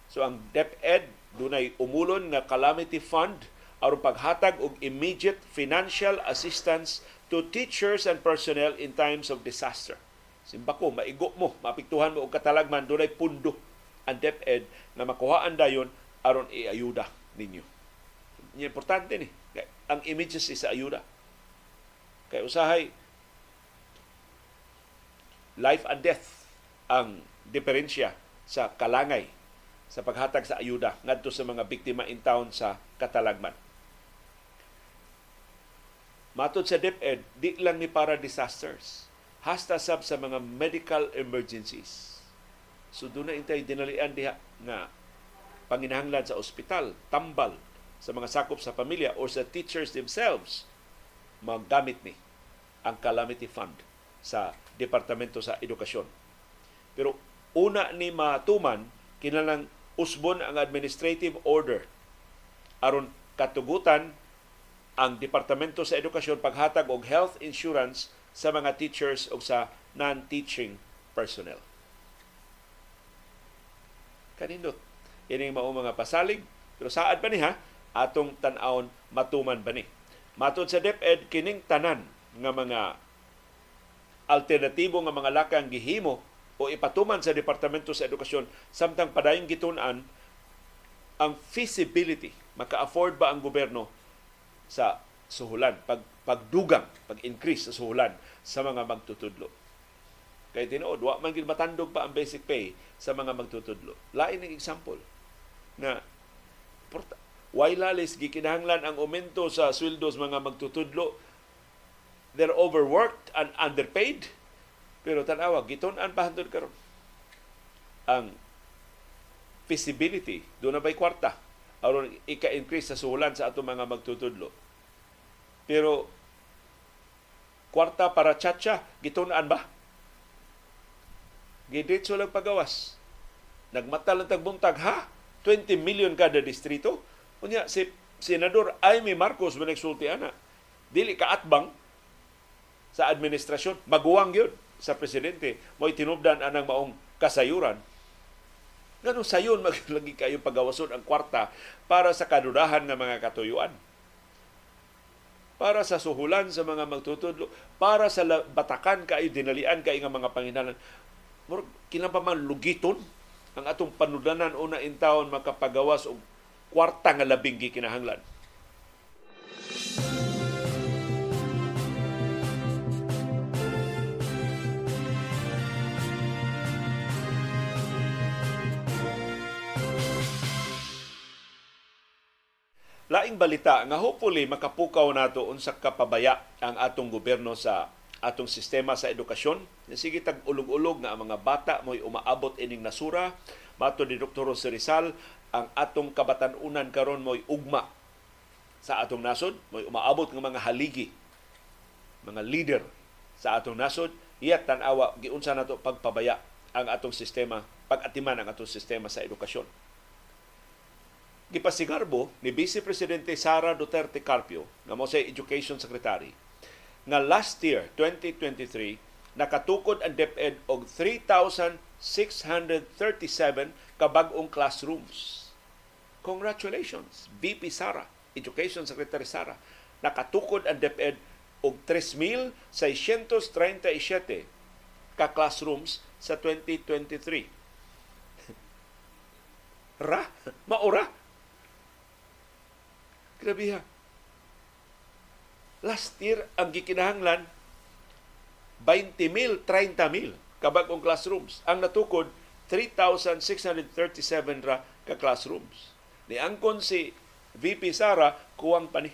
So ang DepEd dunay umulon nga calamity fund aron paghatag og immediate financial assistance to teachers and personnel in times of disaster. Simba ko, maigo mo, mapiktuhan mo og katalagman, dunay pundo ang DepEd na makuhaan dayon aron iayuda ninyo. Importante ni. Ang images is ayuda. Kay usahay, life and death ang diferensya sa kalangay sa paghatag sa ayuda ngadto sa mga biktima in town sa katalagman. Matod sa DepEd, di lang ni para disasters. Hasta sab sa mga medical emergencies. So doon na intay dinalian diha nga panginahanglan sa ospital, tambal, sa mga sakop sa pamilya or sa teachers themselves magamit ni ang calamity fund sa Departamento sa Edukasyon. Pero una ni matuman kinalang usbon ang administrative order aron katugutan ang Departamento sa Edukasyon paghatag og health insurance sa mga teachers o sa non-teaching personnel. Kanindot, ini mao mga pasalig pero saad pa ni ha atong tan-awon matuman ba ni. Matod sa DepEd, kining tanan nga mga alternatibo nga mga lakang gihimo o ipatuman sa Departamento sa Edukasyon samtang padayong gitun-an ang feasibility maka-afford ba ang gobyerno sa suhulan pag pagdugang pag-increase sa suhulan sa mga magtutudlo kay tinuod wa man gid matandog pa ang basic pay sa mga magtutudlo lain ng example na Why lalis gikinahanglan ang aumento sa sweldos mga magtutudlo? They're overworked and underpaid. Pero tanawa, gitun-an pa karon. Ang feasibility, doon na ba'y kwarta? aron ika-increase sa sulan sa atong mga magtutudlo. Pero kwarta para chacha, gitunan ba? Gidritso lang pagawas. Nagmata lang tagbuntag, ha? 20 million kada distrito? Unya si Senador Amy Marcos mo nagsulti ana. Dili ka sa administrasyon, maguwang yun sa presidente. Mo'y tinubdan anang maong kasayuran. Ganun sayon maglagi kayo pagawason ang kwarta para sa kadudahan ng mga katuyuan. Para sa suhulan sa mga magtutudlo, para sa batakan kayo, dinalian kayo ng mga panginalan. Kinang pa man lugiton ang atong panudanan una in taon makapagawas og kwarta nga labing gikinahanglan. Laing balita nga hopefully makapukaw nato unsa kapabaya ang atong gobyerno sa atong sistema sa edukasyon. Sige tag ulog-ulog nga ang mga bata mo'y umaabot ining nasura. Mato ni Dr. Jose Rizal, ang atong kabatanunan karon mo'y ugma sa atong nasod, mo'y umaabot ng mga haligi, mga leader sa atong nasod, iyat tanawa giunsa nato pagpabaya ang atong sistema, pag-atiman ang atong sistema sa edukasyon. Gipasigarbo ni Vice Presidente Sara Duterte Carpio, nga mo Education Secretary, nga last year, 2023, nakatukod ang DepEd og 3,637 kabag-ong classrooms Congratulations, VP Sara, Education Secretary Sara. Nakatukod ang DepEd og 3,637 ka classrooms sa 2023. Ra, maura. Grabe ha. Last year, ang gikinahanglan, 20,000, 30,000 kabagong classrooms. Ang natukod, 3,637 ra ka classrooms. Ni angkon si VP Sara kuwang pa ni.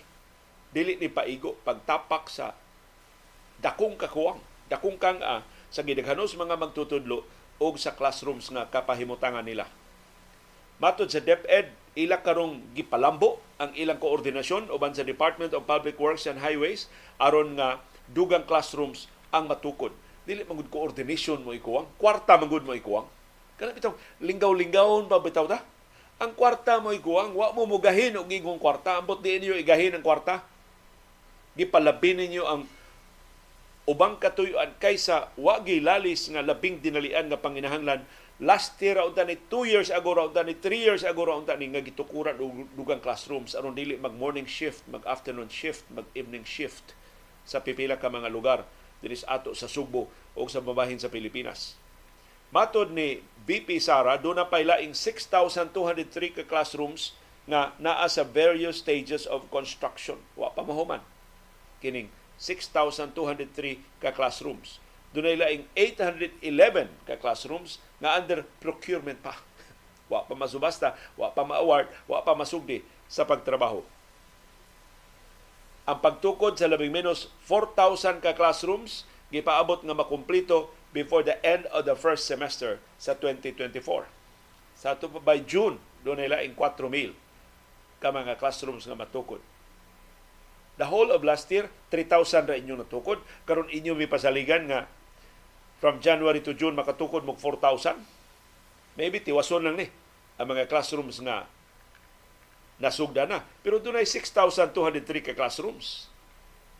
Dili ni paigo pagtapak sa dakong kakuwang, dakong kang uh, sa gidaghanos mga magtutudlo o sa classrooms nga kapahimutangan nila. Matod sa DepEd, ila karong gipalambo ang ilang koordinasyon uban sa Department of Public Works and Highways aron nga dugang classrooms ang matukod. Dili magud coordination mo ikuwang, kwarta magud mo ikuwang. Kana bitong linggaw-linggawon pa bitaw ta? Ang kwarta mo ikuwang, wa mo mugahin og igong kwarta, ambot di niyo igahin ang kwarta. Gipalabi ninyo ang ubang katuyuan kaysa wa lalis nga labing dinalian nga panginahanglan last year raw ni 2 years ago raw ni 3 years ago raw ni nga gitukuran og dugang classrooms aron dili mag morning shift, mag afternoon shift, mag evening shift sa pipila ka mga lugar dinis ato sa Subo o sa babahin sa Pilipinas. Matod ni BP Sara, doon na pailaing 6,203 ka classrooms nga naa sa various stages of construction. Wa pa mahuman. Kining 6,203 ka classrooms. Doon ay laing 811 ka classrooms nga under procurement pa. Wa pa masubasta, wa pa ma-award, wa pa masugdi sa pagtrabaho. Ang pagtukod sa labing menos 4,000 ka classrooms gipaabot nga makumplito before the end of the first semester sa 2024. Sa ato by June, doon nila in 4,000 ka mga classrooms nga matukod. The whole of last year, 3,000 ra inyo natukod. Karon inyo mi pasaligan nga from January to June makatukod mo 4,000. Maybe tiwason lang ni ang mga classrooms nga nasugda na. Pero doon ay 6,203 ka classrooms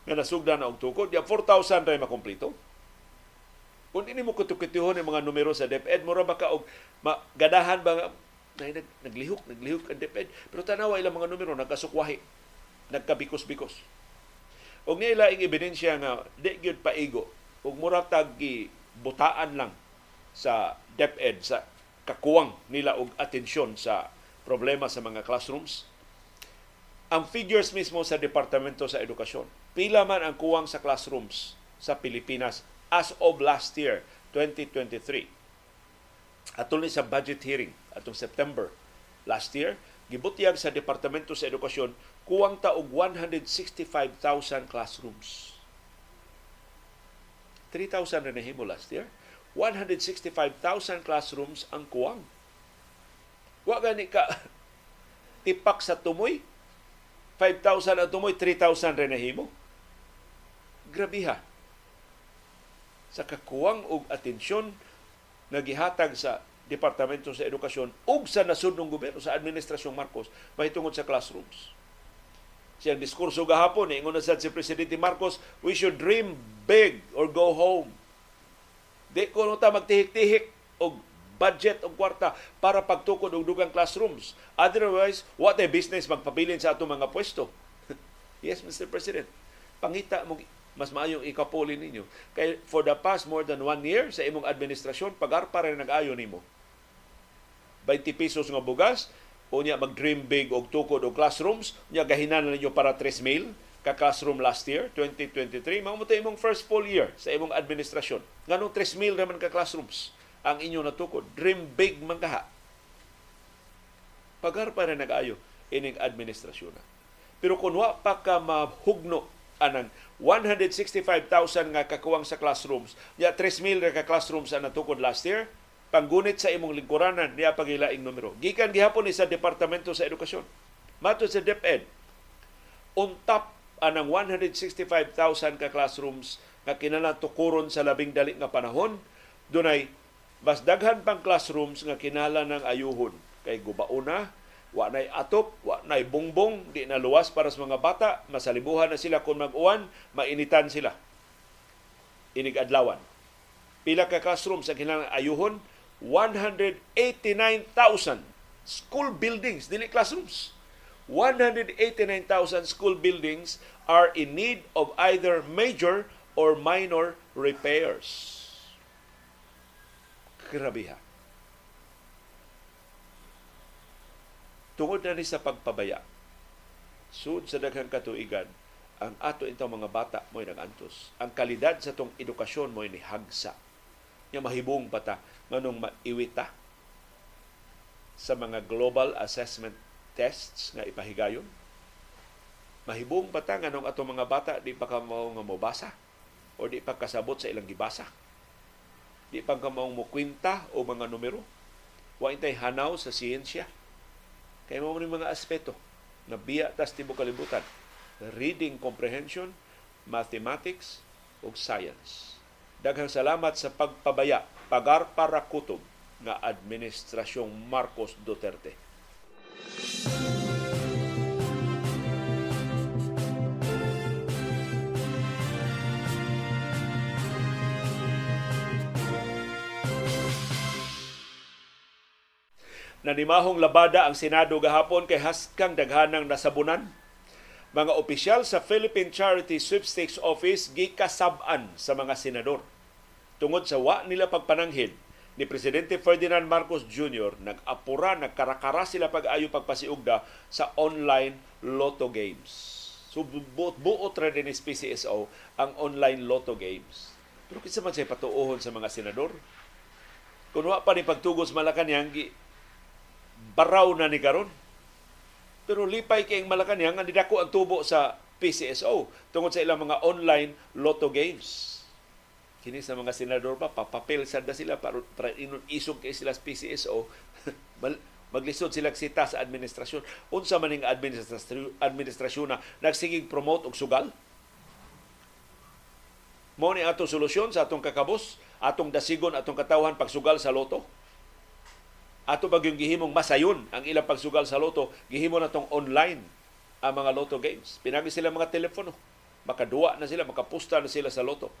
nga nasugda na og tukod. Yung 4,000 ray makomplito. Kung ini mo kutukitihon ang mga numero sa DepEd, mura ba ka og magadahan ba na nag, naglihok, naglihok ang DepEd. Pero tanawa ilang mga numero, nagkasukwahi, nagkabikos-bikos. Og nila ang ebidensya nga di gyud paigo ug mura tag butaan lang sa DepEd sa kakuwang nila og atensyon sa problema sa mga classrooms. Ang figures mismo sa Departamento sa Edukasyon, pila man ang kuwang sa classrooms sa Pilipinas as of last year, 2023. Atol sa budget hearing atong September last year, gibutyag sa Departamento sa Edukasyon kuwang ta og 165,000 classrooms 3,000 na nahimo last year. 165,000 classrooms ang kuwang. Wa gani ka tipak sa tumoy. 5,000 ang tumoy, 3,000 rin nahimo. Grabiha. Sa kakuwang og atensyon nga gihatag sa Departamento sa Edukasyon ug sa nasudnong gobyerno sa Administrasyong Marcos mahitungod sa classrooms siyang diskurso gahapon, ingon na sad si Presidente Marcos, we should dream big or go home. Di ko ta magtihik-tihik og budget og kwarta para pagtukod og dugang classrooms. Otherwise, what a business magpabilin sa atong mga pwesto. yes, Mr. President. Pangita mo mas maayong ikapuli ninyo. Kay for the past more than one year sa imong administrasyon, pagarpa rin nag-ayo nimo. 20 pesos nga bugas, unya mag-dream big og tukod og classrooms, unya gahinan na ninyo para 3,000 ka classroom last year, 2023. Mao mo imong first full year sa imong administrasyon. Nganong 3,000 naman ka classrooms ang inyo natukod. Dream big man kaha. Pagar pa na nag-ayo ining administrasyon. Pero kung wa pa ka mahugno anang 165,000 nga kakuwang sa classrooms, ya 3,000 ka classrooms ang natukod last year, panggunit sa imong lingkuranan niya pagilaing numero. Gikan gihapon ni sa Departamento sa Edukasyon. Mato sa DepEd, untap anang 165,000 ka classrooms nga kinahanglan tukuron sa labing dali nga panahon, dunay mas daghan pang classrooms nga kinahanglan ng ayuhon kay gubauna, wa nay atop, wa nay bongbong, di na luwas para sa mga bata, masalibuhan na sila kung mag-uwan, mainitan sila. Inig adlawan. Pila ka classrooms ang kinahanglan ayuhon, 189,000 school buildings, dili classrooms. 189,000 school buildings are in need of either major or minor repairs. Grabe ha. Tungod na ni sa pagpabaya, sud sa daghang katuigan, ang ato itong mga bata mo'y nagantos. Ang kalidad sa tong edukasyon mo'y ni hagsa. Nga mahibong bata nganong maiwita sa mga global assessment tests nga ipahigayon. Mahibong bata nganong ato mga bata di pa ka mao nga mobasa o di pa kasabot sa ilang gibasa. Di pang kamaong mo kwinta o mga numero. Wa intay hanaw sa siyensya. Kay mo ni mga aspeto na biya tas tibo kalibutan. Reading comprehension, mathematics, ug science. Daghang salamat sa pagpabaya, pagar para kutob nga administrasyong Marcos Duterte. Nanimahong labada ang Senado gahapon kay haskang daghanang nasabunan. Mga opisyal sa Philippine Charity Sweepstakes Office gikasab-an sa mga senador. Tungod sa wa nila pagpananghid ni Presidente Ferdinand Marcos Jr. nag-apura, nagkarakara sila pag-ayo pagpasiugda sa online lotto games. So buot buot ra din PCSO ang online lotto games. Pero kinsa man say patuohon sa mga senador? Kung wa pa ni pagtugos Malacanang baraw na ni karon. Pero lipay kay Malacanang ang didako ang tubo sa PCSO tungod sa ilang mga online lotto games. Kini sa mga senador pa, papapel sad na sila para, para inon isog kay sila sa PCSO. maglisod sila sita sa administrasyon. Unsa man ning administrasyon, na nagsigig promote og sugal? Mo ni atong solusyon sa atong kakabos, atong dasigon, atong katawhan pagsugal sa loto ato ba yung gihimong masayon ang ilang pagsugal sa loto, gihimo na tong online ang mga loto games. Pinagi sila mga telepono. Makaduwa na sila, makapusta na sila sa loto.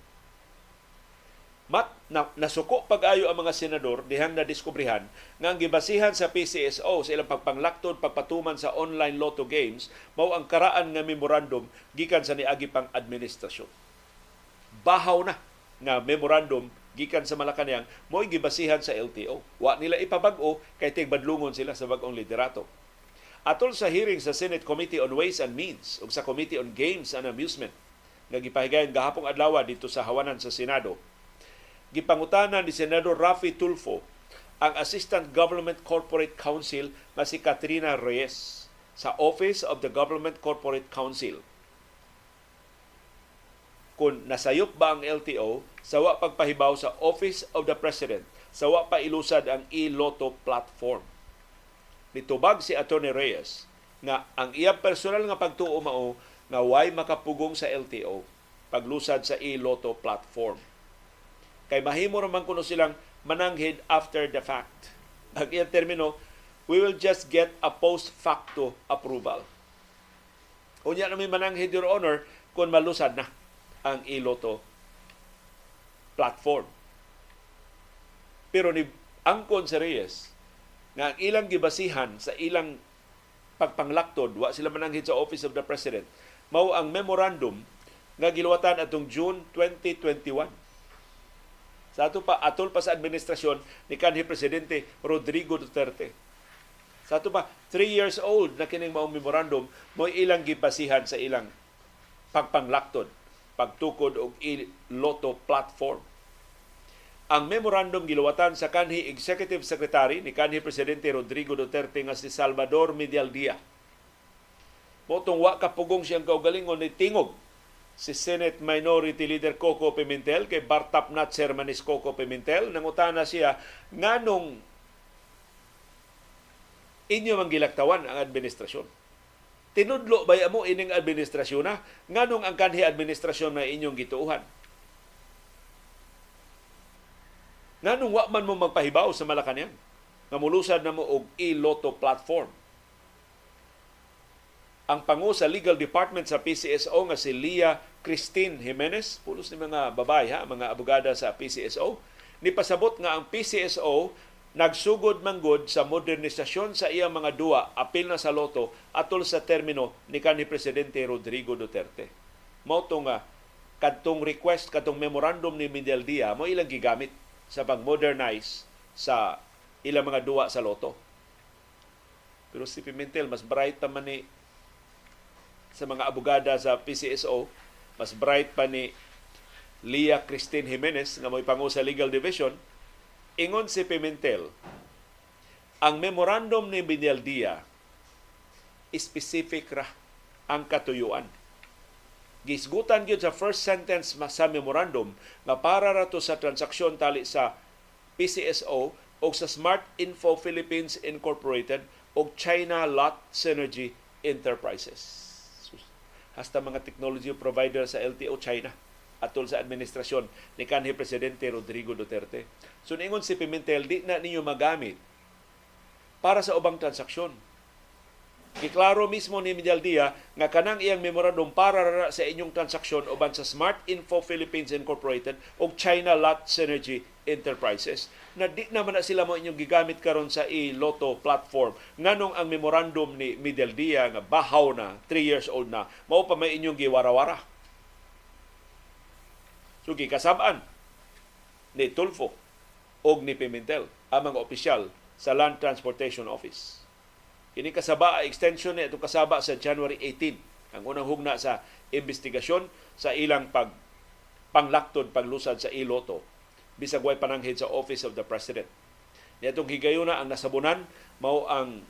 Mat, na, nasuko pag-ayo ang mga senador dihang na diskubrihan nga ang gibasihan sa PCSO sa ilang pagpanglaktod pagpatuman sa online lotto games mao ang karaan nga memorandum gikan sa niagi pang administrasyon. Bahaw na nga memorandum gikan sa Malacañang mo'y gibasihan sa LTO. Wa nila ipabag-o kay tigbadlungon sila sa bag-ong liderato. Atol sa hearing sa Senate Committee on Ways and Means ug sa Committee on Games and Amusement nga gipahigayon gahapong adlaw dito sa hawanan sa Senado, gipangutana ni Senador Rafi Tulfo ang Assistant Government Corporate Council na si Katrina Reyes sa Office of the Government Corporate Council kung nasayop ba ang LTO sa pagpahibaw sa Office of the President sa pa ilusad ang e-lotto platform. Nitubag si Attorney Reyes nga ang iyang personal nga pagtuo mao nga way makapugong sa LTO paglusad sa e-lotto platform. Kay mahimo raman kuno silang mananghid after the fact. Ang iyang termino, we will just get a post facto approval. Unya na may mananghid, Your Honor, kung malusad na ang iloto platform. Pero ni angkon sa Reyes nga ang ilang gibasihan sa ilang pagpanglaktod wa sila mananghid sa Office of the President mao ang memorandum nga giluwatan atong June 2021 sa ato pa atol pa sa administrasyon ni kanhi presidente Rodrigo Duterte. Sa ato pa 3 years old na kining maong memorandum mo ilang gibasihan sa ilang pagpanglaktod pagtukod og e-lotto platform. Ang memorandum giluwatan sa kanhi Executive Secretary ni kanhi Presidente Rodrigo Duterte nga si Salvador Medialdia. Motong wa kapugong siyang kaugalingon ni tingog si Senate Minority Leader Coco Pimentel kay Bartap Nat Sermanis Coco Pimentel nangutana siya nganong inyo mang gilaktawan ang administrasyon Tinudlo ba mo ining administrasyon na? Nganong ang kanhi administrasyon na inyong gituuhan? Nganong wa man mo magpahibaw sa Malacanang? Nga mulusad na mo og e-lotto platform. Ang pangu sa legal department sa PCSO nga si Lia Christine Jimenez, pulos ni mga babae ha, mga abogada sa PCSO, ni pasabot nga ang PCSO nagsugod manggod sa modernisasyon sa iyang mga duwa apil na sa loto atol sa termino ni kanhi presidente Rodrigo Duterte. Mao nga kadtong request kadtong memorandum ni Mindel Dia mo ilang gigamit sa pag-modernize sa ilang mga duwa sa loto. Pero si Pimentel mas bright pa man ni sa mga abogada sa PCSO, mas bright pa ni Lia Christine Jimenez nga mo'y pangu sa Legal Division Ingon si Pimentel, ang memorandum ni Binaldia specific ra ang katuyuan. gisgutan gyud sa first sentence sa memorandum nga para rato sa transaksyon tali sa PCSO o sa Smart Info Philippines Incorporated o China Lot Synergy Enterprises. Hasta mga technology provider sa LTO China atol sa administrasyon ni kanhi presidente Rodrigo Duterte. So ningon si Pimentel di na ninyo magamit para sa ubang transaksyon. Giklaro mismo ni Medialdia nga kanang iyang memorandum para sa inyong transaksyon uban sa Smart Info Philippines Incorporated o China Lot Synergy Enterprises na di naman na sila mo inyong gigamit karon sa e-lotto platform. Nganong ang memorandum ni Medialdia nga bahaw na 3 years old na mao pa may inyong giwarawara so gikasab-an ni Tulfo og ni Pimentel ang mga opisyal sa Land Transportation Office Kini kasaba extension ni itong kasaba sa January 18 ang unang hugna sa investigasyon sa ilang pag panglaktod paglusad sa iloto bisag way pananghid sa Office of the President. Niatong higayuna ang nasabunan mao ang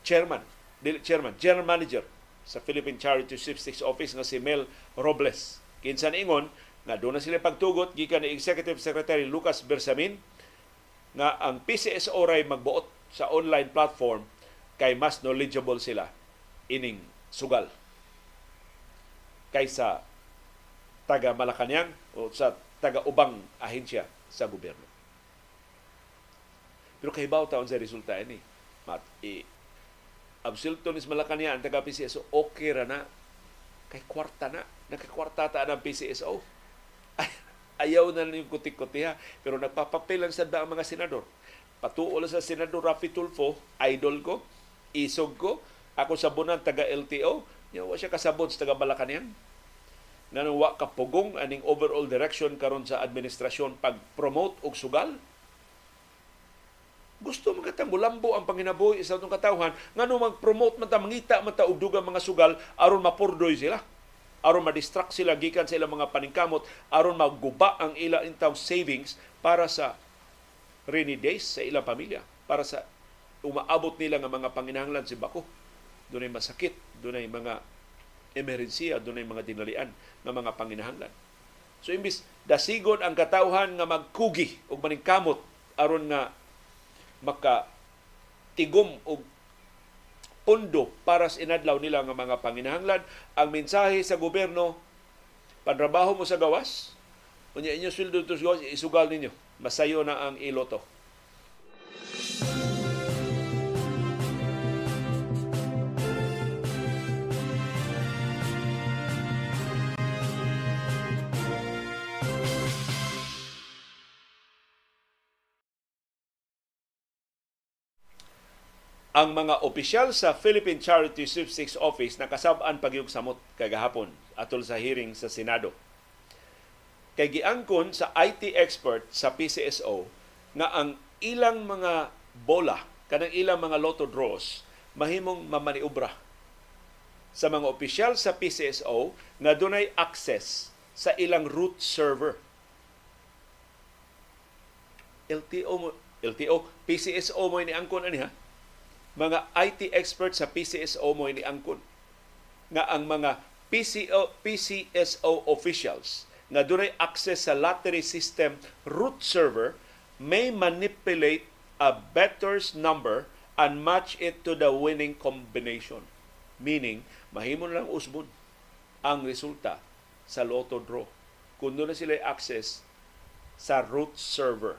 chairman, dili chairman, general manager sa Philippine Charity Sweepstakes Office nga si Mel Robles. Kinsa ingon nga doon na sila pagtugot gikan ni Executive Secretary Lucas Bersamin nga ang PCSO ray magbuot sa online platform kay mas knowledgeable sila ining sugal kaysa taga Malacañang o sa taga ubang ahensya sa gobyerno. Pero kay baw taon sa resulta ini. Mat i Absilton is Malacañang ang taga PCSO okay ra na kay kwarta na nakakwarta ta ang PCSO. Ay, ayaw na lang yung kutik-kutiha pero nagpapapil lang sa ang mga senador. Patuol sa senador Rafi Tulfo, idol ko, isog ko, ako sabunan taga LTO, nya wa siya kasabot sa taga Malacañang. Nga wa kapugong aning overall direction karon sa administrasyon pag-promote og sugal. Gusto man katang mulambo ang panginabuhi sa atong katawhan ngano mag-promote man ta mangita man ta og dugang mga sugal aron mapurdoy sila aron ma-distract sila gikan sa ilang mga paningkamot aron maguba ang ila intang savings para sa rainy days sa ilang pamilya para sa umaabot nila nga mga panginahanglan si bako. Doon ay masakit, doon ay mga emerhensiya, doon ay mga dinalian nga mga panginahanglan. So imbis dasigon ang katawhan nga magkugi og maningkamot aron nga maka tigom og pondo para sa inadlaw nila nga mga panginahanglan, ang mensahe sa gobyerno panrabaho mo sa gawas, unya inyo sweldo to gawas, isugal ninyo. Masayo na ang iloto. Ang mga opisyal sa Philippine Charity Sweepstakes Office nakasab-an pagyug samot kagahapon atol sa hearing sa Senado. Kay giangkon sa IT expert sa PCSO nga ang ilang mga bola kanang ilang mga lotto draws mahimong mamaniobra sa mga opisyal sa PCSO nga dunay access sa ilang root server. LTO LTO PCSO mo ni angkon ani ha mga IT experts sa PCSO mo ini angkon nga ang mga PCO, PCSO officials nga dunay access sa lottery system root server may manipulate a bettor's number and match it to the winning combination. Meaning, mahimo lang usbon ang resulta sa lotto draw kung na sila access sa root server.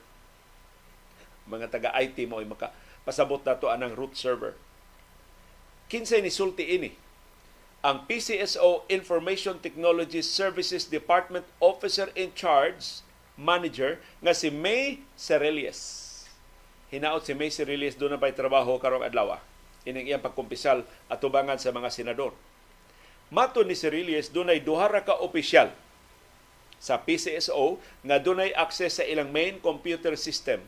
Mga taga-IT mo ay maka pasabot nato anang root server. Kinsay ni sulti ini ang PCSO Information Technology Services Department Officer in Charge Manager nga si May Cerelius. Hinaot si May Cerelius doon na pa'y trabaho karong adlaw. Ining iyang pagkumpisal at tubangan sa mga senador. Mato ni Cerelius doon ay duhara ka opisyal sa PCSO nga dunay access sa ilang main computer system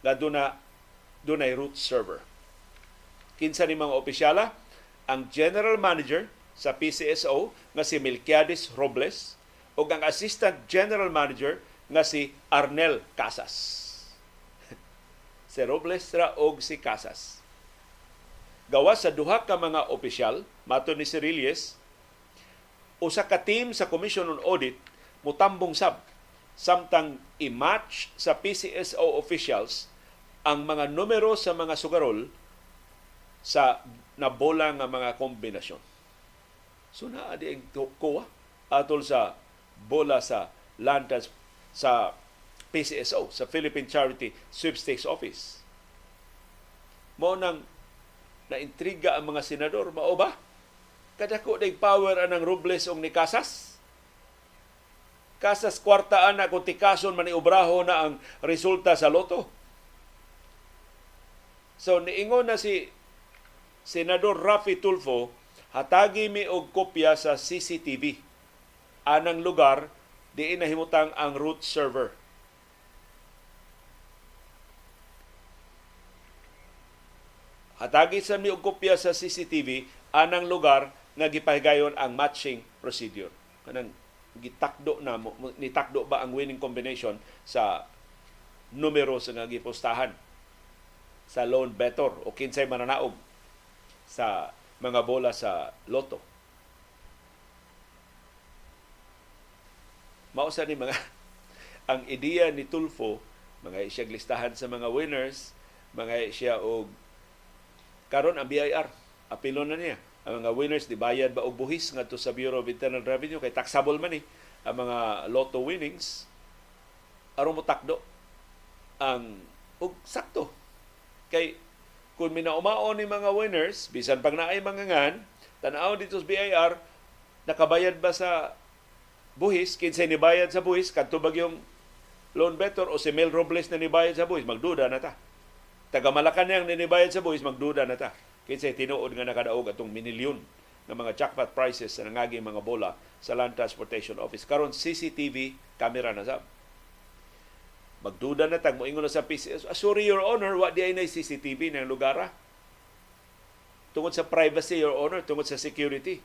nga doon na dunay root server. Kinsa ni mga opisyala? Ang General Manager sa PCSO nga si Melquiades Robles o ang Assistant General Manager nga si Arnel Casas. si Robles ra og si Casas. Gawa sa duha ka mga opisyal, mato ni Cirilles, usa ka team sa Commission on Audit mutambong sab samtang i-match sa PCSO officials ang mga numero sa mga sugarol sa nabola nga mga kombinasyon. So naa di ang kuha atol sa bola sa Lantas sa PCSO, sa Philippine Charity Sweepstakes Office. Mo nang naintriga ang mga senador, mao ba? Kadako day power anang Robles ong ni Casas. Casas kwartaan na kung tikason man obraho na ang resulta sa loto. So niingon na si Senador Rafi Tulfo, hatagi mi og kopya sa CCTV anang lugar diin nahimutang ang root server. Hatagi sa mi og kopya sa CCTV anang lugar nga gipahigayon ang matching procedure. Kanang gitakdo na mo nitakdo ba ang winning combination sa numero sa nga gipostahan sa loan better o kinsay mananaog sa mga bola sa loto. Mausa ni mga ang ideya ni Tulfo mga siya listahan sa mga winners, mga siya og karon ang BIR apilo na niya. Ang mga winners di bayad ba og buhis ngadto sa Bureau of Internal Revenue? Kay taxable man ni ang mga lotto winnings. Aron mo takdo ang og sakto kay kung minaumaon ni mga winners bisan pag naay mga ngan tan-aw dito sa BIR nakabayad ba sa buhis? Kinsay ni bayad sa buhis kadto bagyong loan better o si Mel Robles na nibayad sa buhis magduda na ta. Taga Malacanang na nibayad sa buhis magduda na ta. Kinsay tinuod nga nakadaog atong minilyon ng mga jackpot prices sa nangaging mga bola sa Land Transportation Office. Karon CCTV camera na sab magduda na tag moingon na sa PCS sorry your honor wa di ay na CCTV ng lugar ah. tungod sa privacy your honor tungod sa security.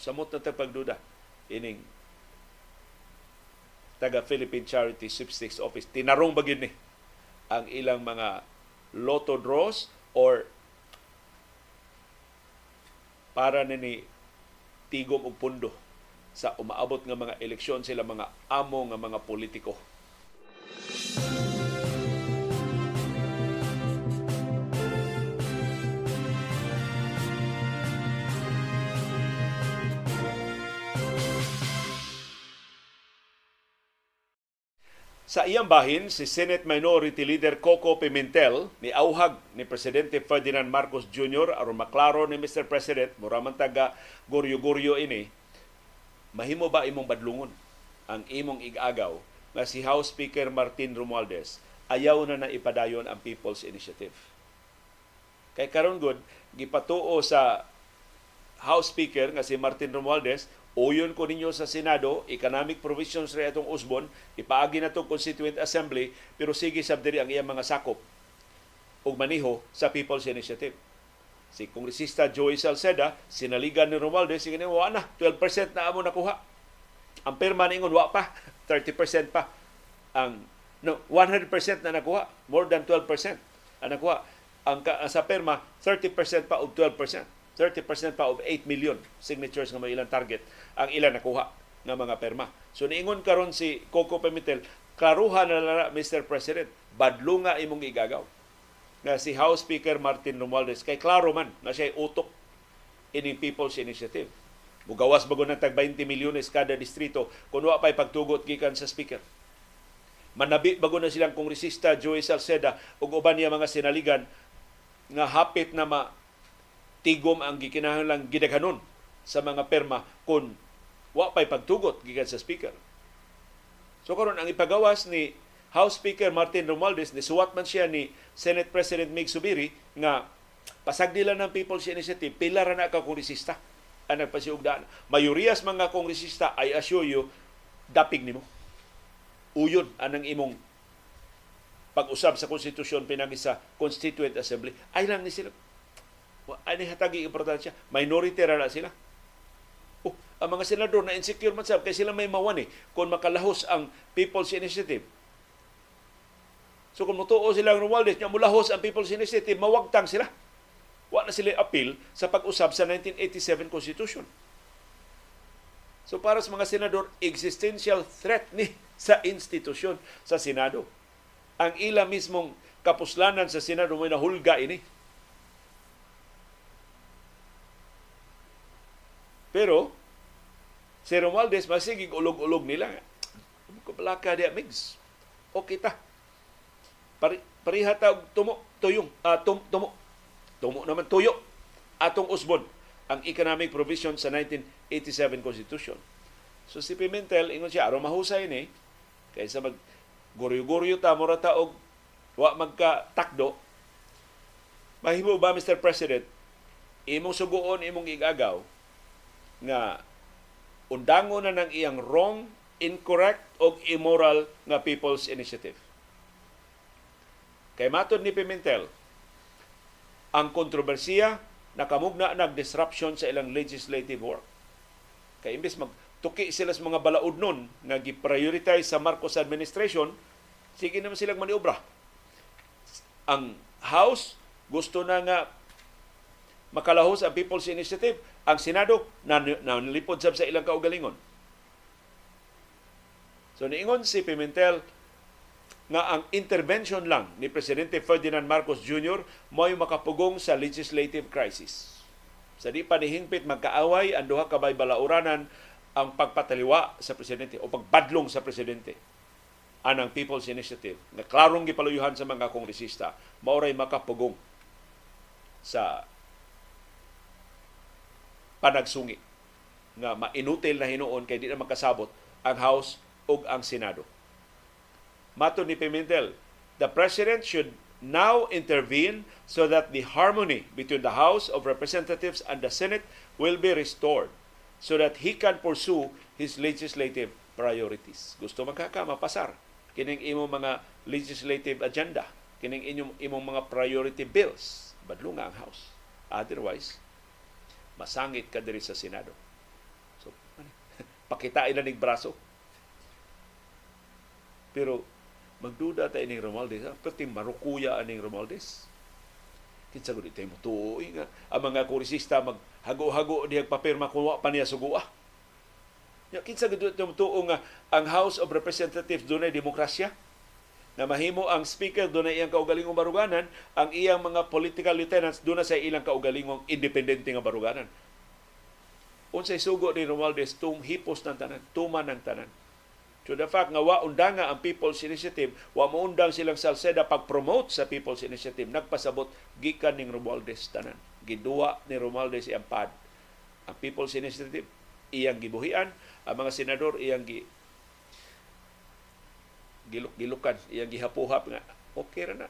Samot na tag pagduda. Ining taga Philippine Charity Sweepstakes Office tinarong ba ni ang ilang mga lotto draws or para nini tigom og pundo sa umaabot nga mga eleksyon sila mga amo nga mga politiko Sa iyang bahin, si Senate Minority Leader Coco Pimentel ni auhag ni Presidente Ferdinand Marcos Jr. aron maklaro ni Mr. President mura man taga guryo-guryo ini mahimo ba imong badlungon ang imong igagaw nga si House Speaker Martin Romualdez ayaw na na ipadayon ang People's Initiative. Kay karon good gipatuo sa House Speaker nga si Martin Romualdez uyon ko ninyo sa Senado, economic provisions rin itong usbon, ipaagi na itong Constituent Assembly, pero sige sabdiri ang iyang mga sakop o maniho sa People's Initiative. Si Kongresista Joey Salceda, sinaligan ni Romualdez, sige na, na, 12% na amo nakuha. Ang perma ningon, wa pa. 30% pa. Ang no 100% na nakuha. More than 12% ang nakuha. Ang, sa perma 30% pa og 12% 30% pa of 8 million signatures nga ilang target ang ilan nakuha nga mga perma so niingon karon si Coco Pimentel klaruhan na lara Mr. President. Badlunga imong igagaw. Nga si House Speaker Martin Romualdez kay klaro man na siya utok ining People's Initiative Mugawas bago ng tag 20 milyones kada distrito kung wa pa'y pagtugot gikan sa speaker. Manabi bago na silang kongresista Joey Salceda ug uban niya mga sinaligan nga hapit na ma tigom ang gikinahanglang gidaghanon sa mga perma kung wa pa'y pagtugot gikan sa speaker. So karon ang ipagawas ni House Speaker Martin Romualdez ni suwat man siya ni Senate President Mig Subiri nga pasagdila ng People's Initiative pila ra na ka kongresista ang nagpasiugdaan. Mayuriyas mga kongresista, I assure you, dapig nimo. Uyon anang imong pag-usab sa konstitusyon pinagi sa Constituent Assembly. Ay lang ni sila. Ay ni hatagi importansya. Minority ra na sila. Oh, ang mga senador na insecure man sab kay sila may mawani kung makalahos ang People's Initiative. So kung mutuo sila ng Romualdez, nga mulahos ang People's Initiative, mawagtang sila wa na sila appeal sa pag-usab sa 1987 Constitution. So para sa mga senador, existential threat ni sa institusyon sa Senado. Ang ila mismong kapuslanan sa Senado may nahulga ini. Pero si Romualdez masigig ulog-ulog nila. Kapalaka dia mix. Okay ta. Pari, parihata og tumo, tuyong, uh, tum, tumo. Tumo naman tuyo. Atong usbon ang economic provision sa 1987 Constitution. So si Pimentel, ingon siya, aron mahusay ni, kaysa mag guryo-guryo ta, mura ta og wa magka takdo, mahimo ba Mr. President, imong suguon imong igagaw nga undangon na ng iyang wrong, incorrect o immoral nga People's Initiative. Kay matod ni Pimentel, ang kontrobersiya nakamugna nag disruption sa ilang legislative work. Kay imbes magtuki sila sa mga balaod nun nga gi-prioritize sa Marcos administration, sige naman silang maniobra ang House gusto na nga makalahos ang People's Initiative. Ang Senado nanlipod sab sa ilang kaugalingon. So niingon si Pimentel nga ang intervention lang ni Presidente Ferdinand Marcos Jr. mo'y makapugong sa legislative crisis. Sa di pa nihingpit magkaaway ang duha ka balauranan ang pagpataliwa sa presidente o pagbadlong sa presidente anang People's Initiative na klarong gipaluyuhan sa mga kongresista maoray makapugong sa panagsungi nga mainutil na hinuon kay di na makasabot ang House ug ang Senado. Mato ni Pimentel, the President should now intervene so that the harmony between the House of Representatives and the Senate will be restored so that he can pursue his legislative priorities. Gusto magkaka mapasar kining imong mga legislative agenda, kining inyong imong mga priority bills, badlo nga ang House. Otherwise, masangit ka diri sa Senado. So, pakitain na ning braso. Pero magduda ta ining Romualdez, perti marukuya aning Romualdez. Kinsa gud ito mo tuoy nga ang mga kurisista maghago-hago diyag papirma kung wa pa niya sugua. Ya kinsa gid tuo nga ang House of Representatives dunay demokrasya na mahimo ang speaker dunay iyang kaugalingong baruganan, ang iyang mga political lieutenants dunay sa ilang kaugalingong independente nga baruganan. Unsay sugo ni Romualdez tum hipos ng tanan, tuman ng tanan. To the fact nga wa undanga ang People's Initiative, wa mo undang silang Salceda pag-promote sa People's Initiative, nagpasabot gikan ning Romualdez tanan. Giduwa ni Romualdez iyang pad. Ang People's Initiative iyang gibuhian, ang mga senador iyang gi giluk-gilukan, iyang gihapuhap nga okay ra na.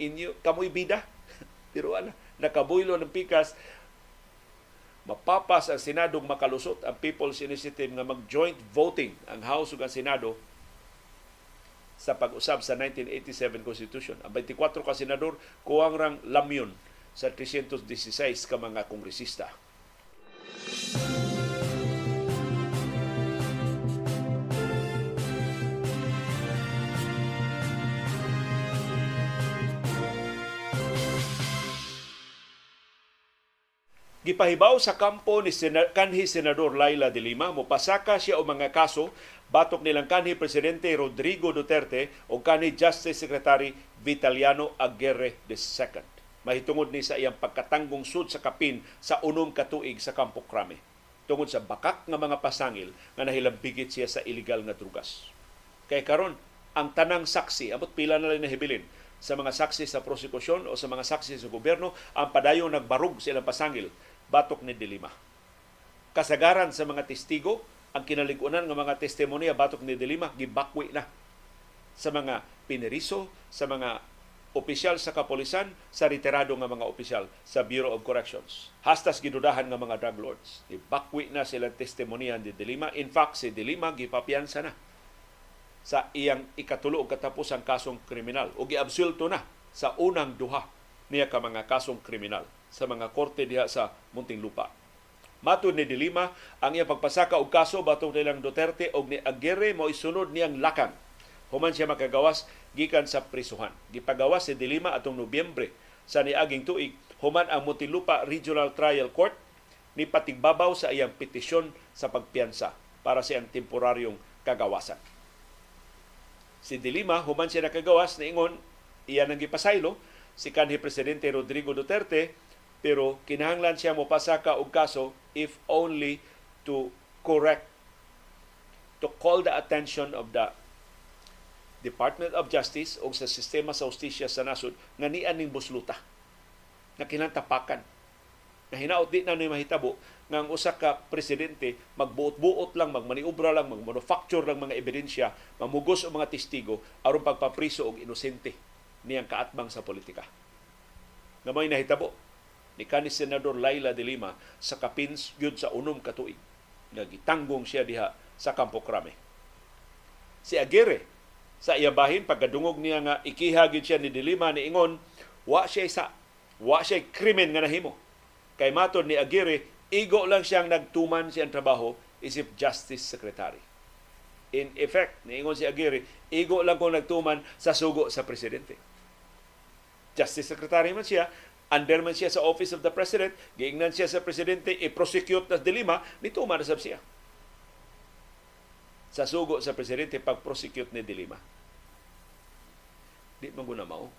Inyo kamoy bida. Pero ana, nakabuylo ng pikas mapapas ang Senadong makalusot ang People's Initiative nga mag-joint voting ang House ug ang Senado sa pag-usab sa 1987 Constitution. Ang 24 ka senador kuwang rang lamyon sa 316 ka mga kongresista. Gipahibaw sa kampo ni Sen- kanhi Senador Laila de Lima, mopasaka siya o mga kaso batok nilang kanhi Presidente Rodrigo Duterte o kanhi Justice Secretary Vitaliano Aguirre II. Mahitungod ni sa iyang pagkatanggong sud sa kapin sa unom katuig sa Kampo Krame. Tungod sa bakak nga mga pasangil nga nahilambigit siya sa illegal nga drugas. Kay karon ang tanang saksi, amot pila na lang nahibilin, sa mga saksi sa prosekusyon o sa mga saksi sa gobyerno, ang padayon nagbarug sa ilang pasangil batok ni Dilima. Kasagaran sa mga testigo, ang kinaligunan ng mga testimonya batok ni Dilima, gibakwi na sa mga pineriso, sa mga opisyal sa kapolisan, sa retirado nga mga opisyal sa Bureau of Corrections. Hastas gidudahan nga mga drug lords. Gibakwi na sila testimonya ni Dilima. In fact, si Dilima gipapiansa na sa iyang ikatulo o katapusang kasong kriminal o giabsulto na sa unang duha niya ka mga kasong kriminal sa mga korte diha sa Muntinlupa. Matud ni Dilima, ang iyang pagpasaka og kaso batong nilang Duterte og ni Aguirre mo isunod niyang lakang. Human siya makagawas gikan sa prisuhan. Gipagawas si Dilima atong Nobyembre sa niaging tuig human ang Muntinlupa Regional Trial Court ni patigbabaw sa iyang petisyon sa pagpiyansa para sa iyang temporaryong kagawasan. Si Dilima, human siya nakagawas, ingon, iya nang gipasaylo, si kanhi Presidente Rodrigo Duterte, pero kinahanglan siya mo pasaka og kaso if only to correct to call the attention of the Department of Justice o sa sistema sa justisya sa nasod nga nian ning busluta na kinantapakan na hinaot di na ni mahitabo nga ang usa ka presidente magbuot-buot lang, magmaniobra lang, magmanufacture lang mga ebidensya, mamugos ang mga testigo aron pagpapriso og inosente niyang kaatbang sa politika. Na may nahitabo ni kanis Senador Laila de Lima sa kapins gyud sa unom ka tuig nga gitanggong siya diha sa Campo Crame. Si Aguirre sa iya bahin pagkadungog niya nga ikihagid siya ni de Lima ni ingon wa siya sa wa siya krimen nga nahimo. Kay matod ni Aguirre, igo lang siyang nagtuman siyang trabaho isip Justice Secretary. In effect, niingon si Aguirre, igo lang kung nagtuman sa sugo sa presidente. Justice Secretary man siya, under man siya sa Office of the President, giingnan siya sa presidente, i-prosecute na dilima, nituman na sab siya. Sa sugo sa presidente, pag-prosecute ni dilima. Di man guna mao.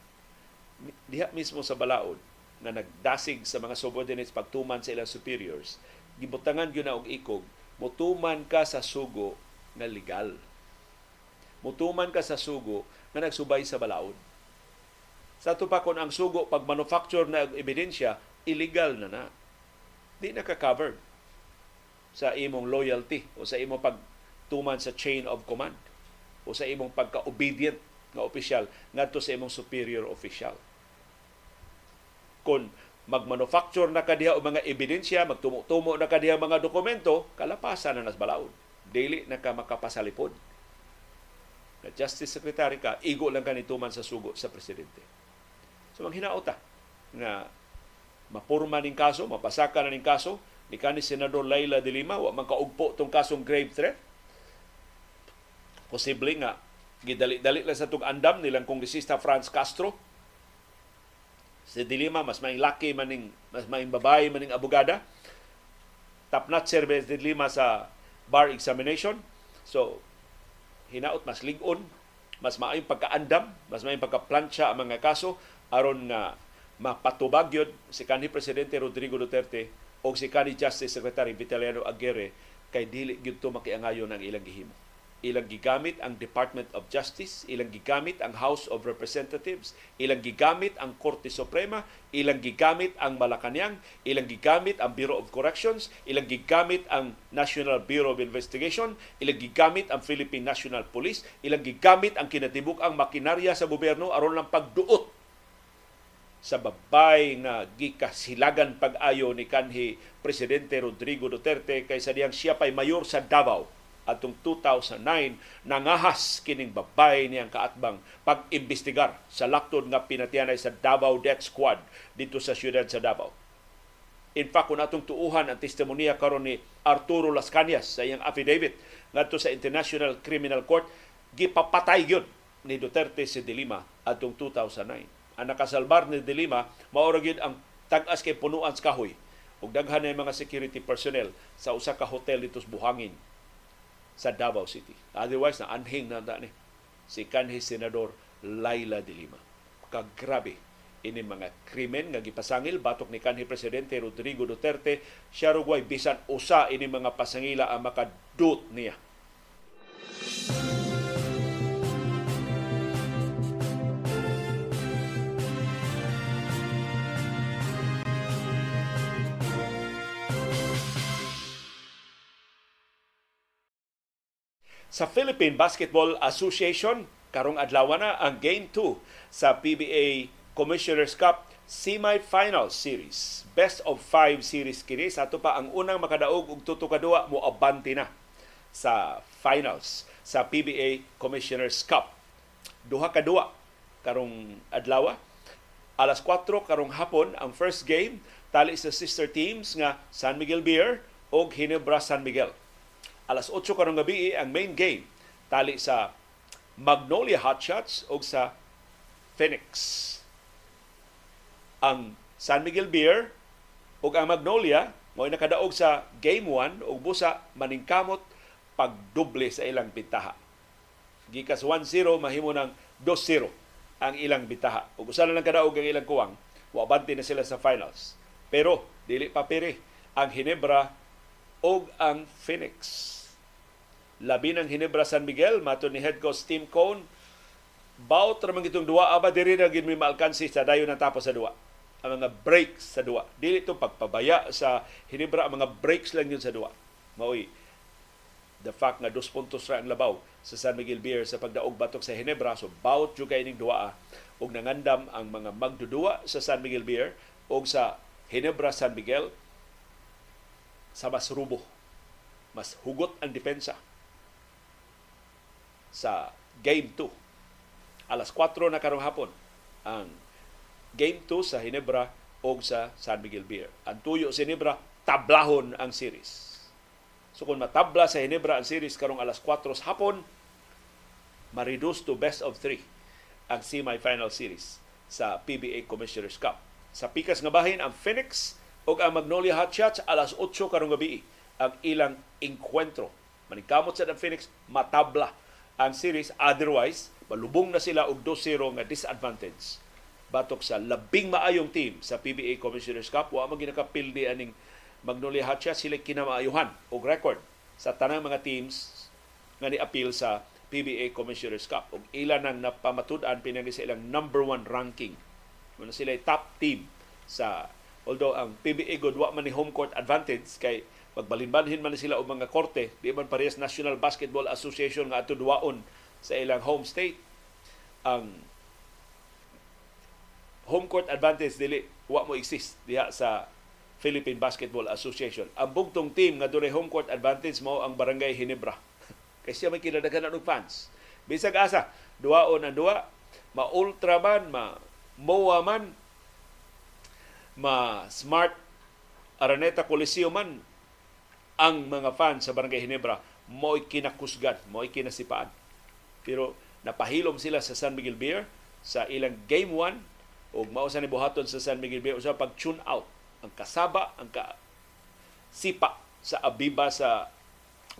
Diha mismo sa balaod, nga nagdasig sa mga subordinates pagtuman sa ilang superiors, gibutangan gyud na og ikog, mutuman ka sa sugo nga legal. Mutuman ka sa sugo nga nagsubay sa balaod. Sa pa kon ang sugo pag manufacture na og ebidensya, illegal na na. Di na ka-covered sa imong loyalty o sa imong pagtuman sa chain of command o sa imong pagka-obedient nga opisyal ngadto sa imong superior official kung magmanufacture na kadiha o mga ebidensya, magtumo-tumo na kadiha mga dokumento, kalapasan na nas balaod. Dili na ka makapasalipod. Na Justice Secretary ka, igo lang ka nituman sa sugo sa Presidente. So, mang hinaota nga mapurma ning kaso, mapasaka na ning kaso, ni kani Senador Laila de Lima, wa man kaugpo tong kasong grave threat. Posible nga, gidali-dali lang sa tug andam nilang kongresista Franz Castro, Si Dilima, mas may laki maning, mas may babae maning abogada. Top notch service Dilima sa bar examination. So, hinaot mas ligon, mas maayong pagkaandam, mas maayong pagkaplansya ang mga kaso aron nga mapatubag yun si kanhi Presidente Rodrigo Duterte o si kanhi Justice Secretary Vitaliano Aguirre kay dili gyud to makiangayon ang ilang gihimo. Ilang gigamit ang Department of Justice, ilang gigamit ang House of Representatives, ilang gigamit ang Korte Suprema, ilang gigamit ang Malacanang, ilang gigamit ang Bureau of Corrections, ilang gigamit ang National Bureau of Investigation, ilang gigamit ang Philippine National Police, ilang gigamit ang kinatibuk ang makinarya sa gobyerno aron lang pagduot sa babay nga gikasilagan pag-ayo ni kanhi Presidente Rodrigo Duterte kaysa diyang siya pa'y mayor sa Davao atong 2009 nangahas kining babay niyang kaatbang pag-imbestigar sa laktod nga pinatianay sa Davao Death Squad dito sa siyudad sa Davao. In fact, kung atong tuuhan ang testimonya karon ni Arturo Las Cañas sa iyang affidavit ngadto sa International Criminal Court, gipapatay gyud ni Duterte si Dilima atong 2009. Ang nakasalbar ni Dilima mao ang tag-as kay punuan sa kahoy ug daghan na mga security personnel sa usa ka hotel dito sa Buhangin sa Davao City. Otherwise, na anhing na ni si kanhi Senador Laila de Lima. Kagrabe ini mga krimen nga gipasangil batok ni kanhi presidente Rodrigo Duterte siya rugway bisan usa ini mga pasangila ang makadut niya. Sa Philippine Basketball Association, karong adlaw na ang Game 2 sa PBA Commissioner's Cup Semi-Final Series. Best of 5 series kini. Sa pa ang unang makadaog og tuto kadua mo abante na sa finals sa PBA Commissioner's Cup. Duha ka duwa karong adlaw. Alas 4 karong hapon ang first game tali sa sister teams nga San Miguel Beer o Ginebra San Miguel alas 8 karong gabi ang main game tali sa Magnolia Hotshots o sa Phoenix. Ang San Miguel Beer o ang Magnolia Mao nakadaog sa game 1 ug busa maningkamot pagdoble sa ilang bitaha. Gikas 1-0 mahimo ng 2-0 ang ilang bitaha. Ug usa na lang kadaog ang ilang kuwang, wa bante na sila sa finals. Pero dili pa pire ang Hinebra og ang Phoenix. Labi ng Hinebra San Miguel, mato ni head coach Tim Cone, baut ramang itong duwa, aba diri na gid maalkansi sa dayon na tapos sa duwa ang mga breaks sa duwa. Dili ito pagpabaya sa Hinebra, ang mga breaks lang yun sa duwa. Maoy, the fact nga dos puntos ra ang labaw sa San Miguel Beer sa pagdaog batok sa Hinebra, so bawat yung kaining duwa ug nangandam ang mga magdudua sa San Miguel Beer o sa Hinebra San Miguel sa mas rubo, mas hugot ang depensa sa Game 2. Alas 4 na karong hapon ang Game 2 sa Hinebra o sa San Miguel Beer. Ang tuyo sa Hinebra, tablahon ang series. So kung matabla sa Hinebra ang series karong alas 4 sa hapon, ma-reduce to best of 3 ang semi-final series sa PBA Commissioner's Cup. Sa pikas nga bahin ang Phoenix o ang Magnolia Hotshots alas 8 karong gabi ang ilang enkwentro. Maningkamot sa Phoenix, matabla ang series. Otherwise, malubong na sila og 2-0 nga disadvantage batok sa labing maayong team sa PBA Commissioner's Cup. Wa man ginakapildi aning Magnolia Hatcha sila kinamaayuhan og record sa tanang mga teams nga ni-appeal sa PBA Commissioner's Cup. Og ilan nang napamatud-an pinagi sa ilang number one ranking. Muna sila top team sa although ang PBA good wa man ni home court advantage kay pagbalinbanhin man sila og mga korte di man parehas National Basketball Association nga ato duwaon sa ilang home state ang home court advantage dili wa mo exist diha sa Philippine Basketball Association. Ang bugtong team nga dunay home court advantage mo ang Barangay Hinebra. Kay siya may kinadaghanan og fans. Bisag asa, duwaon ang duwa, ma ultra man, ma MOA man, ma smart Araneta Coliseum man, ang mga fans sa Barangay Hinebra mo'y kinakusgan, mo'y kinasipaan. Pero napahilom sila sa San Miguel Beer sa ilang Game 1 ug mao sa ni buhaton sa San Miguel Bay usa pag tune out ang kasaba ang ka sipa sa abiba sa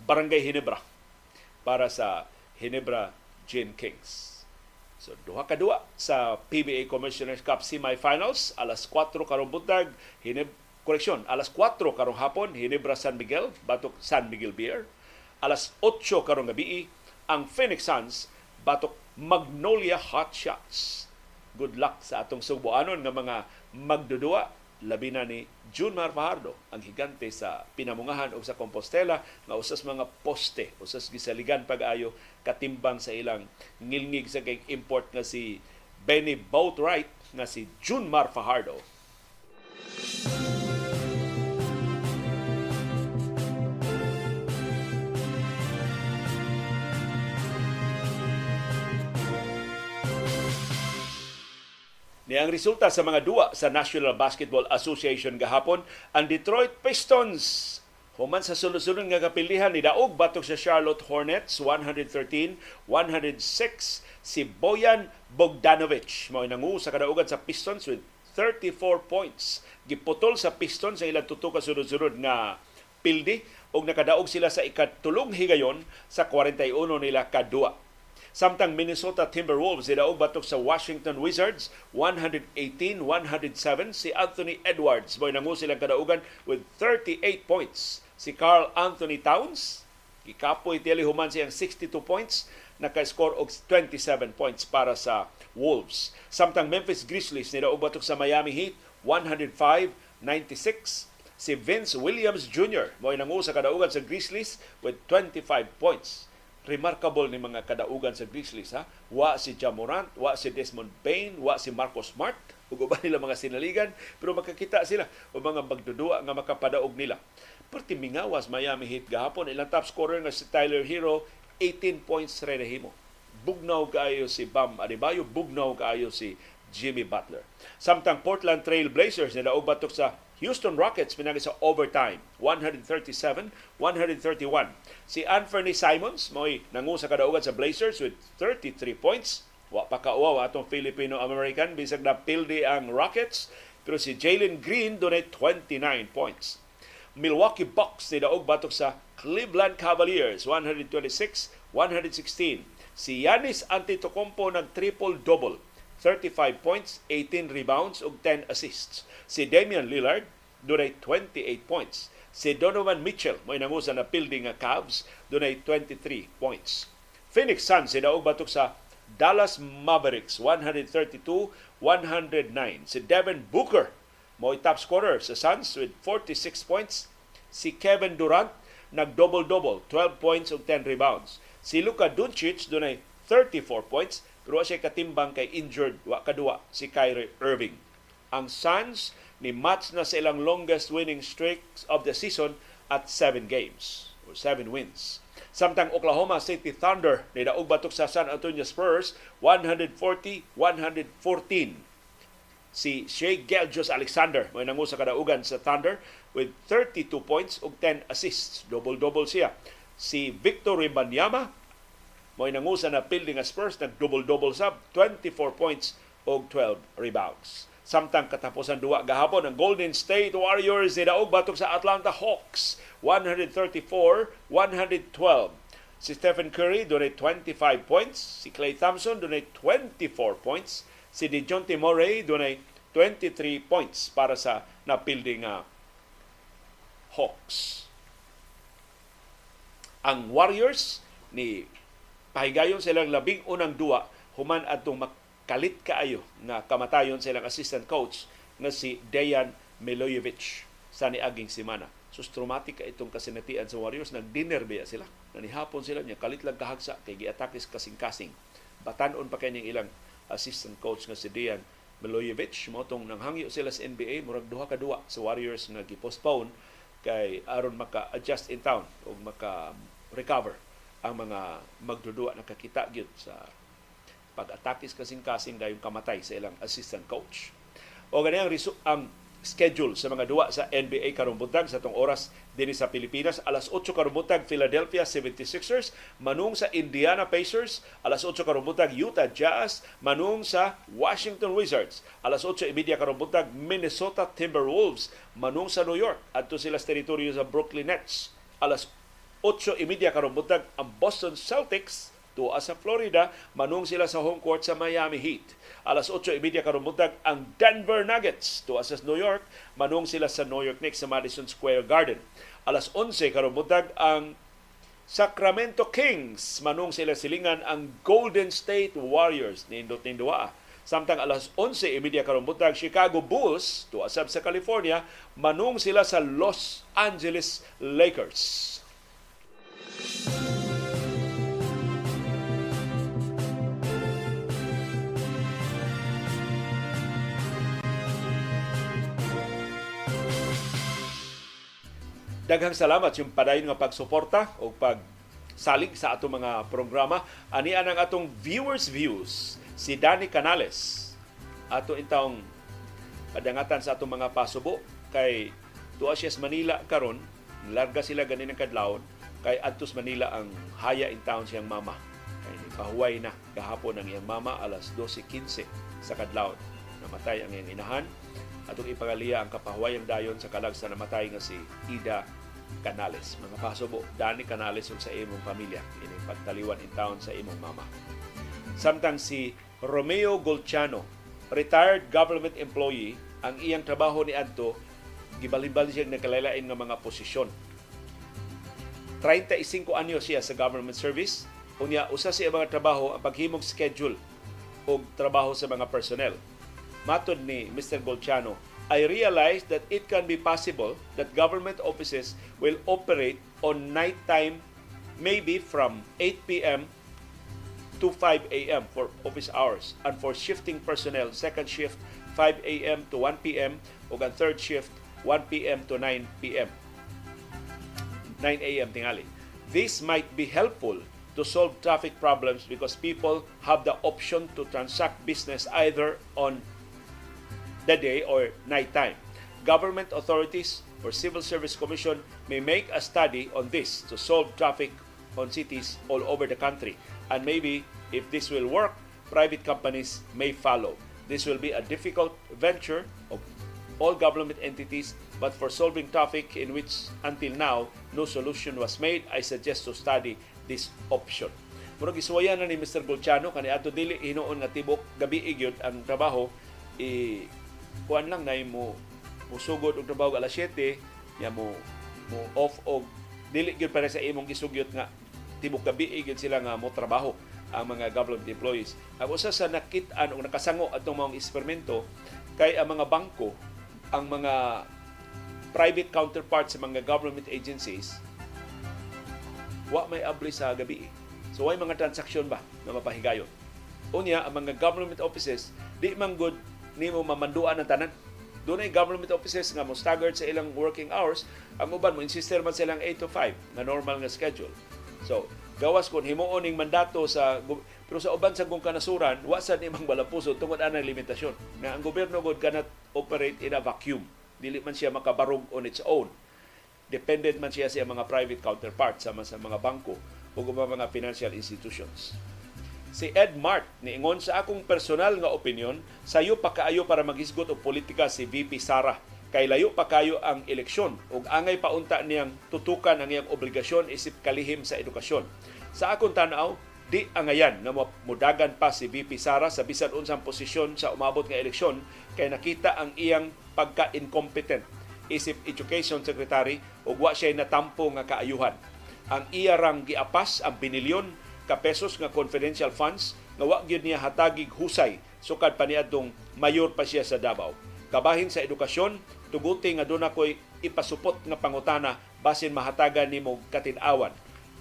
Barangay Hinebra para sa Hinebra Gin Kings. So duha ka duwa sa PBA Commissioners Cup semifinals alas 4 karong buntag Hineb koreksyon. Alas 4 karong hapon Hinebra San Miguel batok San Miguel Beer. Alas 8 karong gabi ang Phoenix Suns batok Magnolia Hot Shots. Good luck sa atong subuanon nga mga magdudua. Labi na ni Junmar Fajardo ang higante sa pinamungahan o sa Compostela nga usas mga poste usas gisaligan pag-ayo katimbang sa ilang ngilngig sa kay import nga si Benny Boatwright nga si Junmar Fajardo. Ni ang resulta sa mga duwa sa National Basketball Association gahapon, ang Detroit Pistons. Human sa sunod-sunod nga kapilihan ni daog batok sa Charlotte Hornets 113-106 si Boyan Bogdanovic. Mao nangu sa kadaugan sa Pistons with 34 points. Giputol sa Pistons sa ilang tuto ka sunod-sunod nga pildi ug nakadaog sila sa ikatulong higayon sa 41 nila kadua Samtang Minnesota Timberwolves nidaog batok sa Washington Wizards 118-107 si Anthony Edwards boy nangu silang kadaugan with 38 points. Si Carl Anthony Towns gikapoy tiyali human siyang 62 points naka-score og 27 points para sa Wolves. Samtang Memphis Grizzlies nidaog batok sa Miami Heat 105-96 si Vince Williams Jr. mo nangu sa kadaugan sa Grizzlies with 25 points remarkable ni mga kadaugan sa Grizzlies ha. Wa si Jamorant, wa si Desmond Bain, wa si Marcus Smart, ug uban nila mga sinaligan, pero makakita sila o mga magdudua nga makapadaog nila. Perti mingawas Miami Heat gahapon ilang top scorer nga si Tyler Hero 18 points ra himo. Bugnaw kaayo si Bam Adebayo, bugnaw kaayo si Jimmy Butler. Samtang Portland Trail Blazers nila batok sa Houston Rockets pinagi sa overtime 137-131. Si Anthony Simons mo'y nangu sa kadaugan sa Blazers with 33 points. Wa pa kauaw atong Filipino-American bisag na pildi ang Rockets pero si Jalen Green dunay 29 points. Milwaukee Bucks ni daog batok sa Cleveland Cavaliers 126-116. Si Yanis Antetokounmpo nag triple-double 35 points, 18 rebounds ug 10 assists. Si Damian Lillard dunay 28 points. Si Donovan Mitchell mo nangusa na building nga Cavs dunay 23 points. Phoenix Suns si daog batok sa Dallas Mavericks 132-109. Si Devin Booker mo top scorer sa Suns with 46 points. Si Kevin Durant nag-double-double, 12 points ug 10 rebounds. Si Luka Doncic dunay 34 points pero siya katimbang kay injured wa kadua si Kyrie Irving. Ang Suns ni match na sa ilang longest winning streaks of the season at 7 games or 7 wins. Samtang Oklahoma City Thunder ni daog batok sa San Antonio Spurs 140-114. Si Shea Gilgeous Alexander may nangu sa kadaugan sa Thunder with 32 points ug 10 assists. Double-double siya. Si Victor Wembanyama mo nangusa na building nga Spurs nag double-double sab 24 points og 12 rebounds. Samtang katapusan duwa gahapon ang Golden State Warriors ni daog batok sa Atlanta Hawks 134-112. Si Stephen Curry dunay 25 points, si Klay Thompson dunay 24 points, si DeJounte Murray dunay 23 points para sa napilding nga Hawks. Ang Warriors ni pahigayon silang labing unang duwa human adtong makalit kaayo nga kamatayon silang assistant coach nga si Dejan Milojevic sa niaging semana. So traumatic ka itong kasinatian sa Warriors. Nag-dinner ba sila? Nanihapon sila niya. Kalit lang kahagsa kay giatakis kasing-kasing. Batanon pa kanyang ilang assistant coach nga si Dejan Milojevic. Motong nanghangyo sila sa NBA. Murag duha ka duwa sa Warriors nga gipostpone kay aron maka-adjust in town o maka-recover ang mga magdudua nakakita gyud sa pag-atakis kasing-kasing dayong kamatay sa ilang assistant coach. O gani ang, ang schedule sa mga duwa sa NBA karong buntag sa tong oras dinhi sa Pilipinas alas 8 karong buntag Philadelphia 76ers manung sa Indiana Pacers alas 8 karong buntag Utah Jazz manung sa Washington Wizards alas 8:30 karong buntag Minnesota Timberwolves manung sa New York adto sila sa teritoryo sa Brooklyn Nets alas 8.30 karong buntag ang Boston Celtics tuwa sa Florida, manung sila sa home court sa Miami Heat. Alas 8.30 karong buntag ang Denver Nuggets tuwa sa New York, manung sila sa New York Knicks sa Madison Square Garden. Alas 11 karong ang Sacramento Kings manung sila silingan ang Golden State Warriors nindot nindua. Samtang alas 11.30 karong buntag Chicago Bulls tuwa sa California manung sila sa Los Angeles Lakers. Daghang salamat yung padayon nga pagsuporta o pag salig sa ato mga programa. Ani ang atong viewers views si Danny Canales. Ato intawong padangatan sa atong mga pasubo kay tuwa Manila karon larga sila ganin ng kadlawon kay Adtos Manila ang haya in town siyang mama. Kay pahuway na gahapon ang iyang mama alas 12.15 sa kadlawon. Namatay ang iyang inahan. Atong ipagaliya ang kapahuwayang dayon sa kalag sa namatay nga si Ida Canales. Mga pasubo, Dani Canales sa imong pamilya. Ini pagtaliwan in town sa imong mama. Samtang si Romeo Golciano, retired government employee, ang iyang trabaho ni Adto, gibalibal siya nagkalalain ng mga posisyon 35 anyo siya sa government service. Unya, usa siya mga trabaho ang paghimog schedule o trabaho sa mga personnel. Matod ni Mr. Golciano, I realized that it can be possible that government offices will operate on night time maybe from 8 p.m. to 5 a.m. for office hours and for shifting personnel, second shift 5 a.m. to 1 p.m. o ang third shift 1 p.m. to 9 p.m. 9 a.m. tingali. This might be helpful to solve traffic problems because people have the option to transact business either on the day or night time. Government authorities or Civil Service Commission may make a study on this to solve traffic on cities all over the country. And maybe if this will work, private companies may follow. This will be a difficult venture all government entities, but for solving traffic in which until now no solution was made, I suggest to study this option. Murag isuwayan na ni Mr. Bolchano kani ato dili hinuon nga tibok gabi igyot ang trabaho i kuan lang na mo musugod og trabaho alas 7 ya mo mo off og dili gyud para sa imong gisugyot nga tibok gabi igyot sila nga mo trabaho ang mga government employees. Ang usa sa nakit-an o nakasango atong mga eksperimento kay ang mga bangko, ang mga private counterparts sa mga government agencies, wa may abli sa gabi. So, way mga transaksyon ba na mapahigayon? Unya, ang mga government offices, di man good nimo mamanduan ang tanan. Doon ay government offices nga mo staggered sa ilang working hours, ang uban mo insister man silang 8 to 5 na normal nga schedule. So, gawas kon himuon ning mandato sa pero sa uban sa kung kanasuran, wa sa nimang balapuso tungod anang limitasyon. Na ang gobyerno god cannot operate in a vacuum. Dili man siya makabarog on its own. Dependent man siya sa mga private counterparts sama sa mga bangko o mga financial institutions. Si Ed Mart niingon sa akong personal nga opinion, sayo pa kaayo para maghisgot og politika si VP Sara kay layo pa kayo ang eleksyon ug angay paunta niyang tutukan ang iyang obligasyon isip kalihim sa edukasyon. Sa akong tanaw, di angayan nga mudagan pa si VP Sara sa bisan unsang posisyon sa umabot nga eleksyon kay nakita ang iyang pagka-incompetent isip education secretary ug wa siya natampo nga kaayuhan ang iya rang giapas ang binilyon ka pesos nga confidential funds nga wa gyud niya hatagig husay sukad pa niadtong mayor pa siya sa Davao. Kabahin sa edukasyon, tuguti nga doon ako'y ipasupot nga pangutana basin mahatagan nimo katinawan.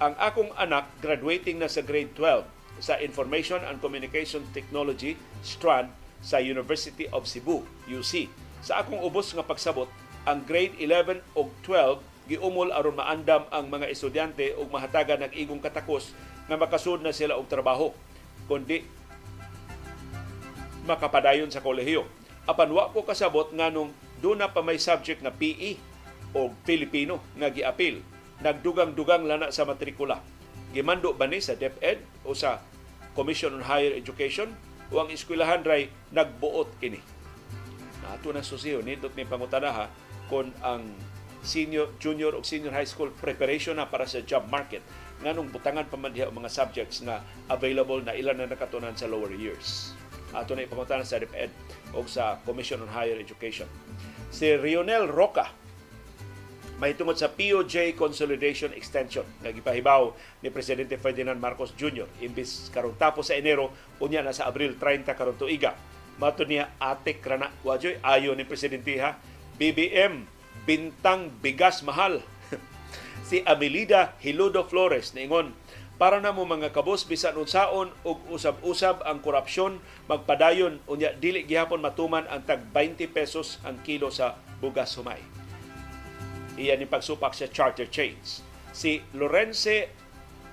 Ang akong anak graduating na sa grade 12 sa Information and Communication Technology strand sa University of Cebu, UC. Sa akong ubos nga pagsabot, ang grade 11 ug 12 giumol aron maandam ang mga estudyante ug mahatagan ng igong katakos nga makasud na sila og trabaho kundi makapadayon sa kolehiyo. Apan wa ko kasabot nganong doon na pa may subject na PE o Filipino nga giapil. Nagdugang-dugang lana sa matrikula. Gimando ba ni sa DepEd o sa Commission on Higher Education o ang eskwelahan ray nagbuot kini. Nato na susiyo, nindot ni pangutanaha kung ang senior, junior o senior high school preparation na para sa job market nganong butangan pa man mga subjects na available na ilan na nakatunan sa lower years. Ato na ipanguntahan sa DepEd o sa Commission on Higher Education. Si Rionel Roca, may tungod sa POJ Consolidation Extension nga gipahibaw ni Presidente Ferdinand Marcos Jr. imbis karon tapos sa Enero unya na sa Abril 30 karon tuiga. Mato niya atik rana wajoy ayo ni presidente ha BBM bintang bigas mahal. si Amelida Hiludo Flores niingon, para na mo mga kabos bisan unsaon ug usab-usab ang korupsyon magpadayon unya dili gihapon matuman ang tag 20 pesos ang kilo sa bugas humay. Iyan ni pagsupak sa charter chains. Si Lorenze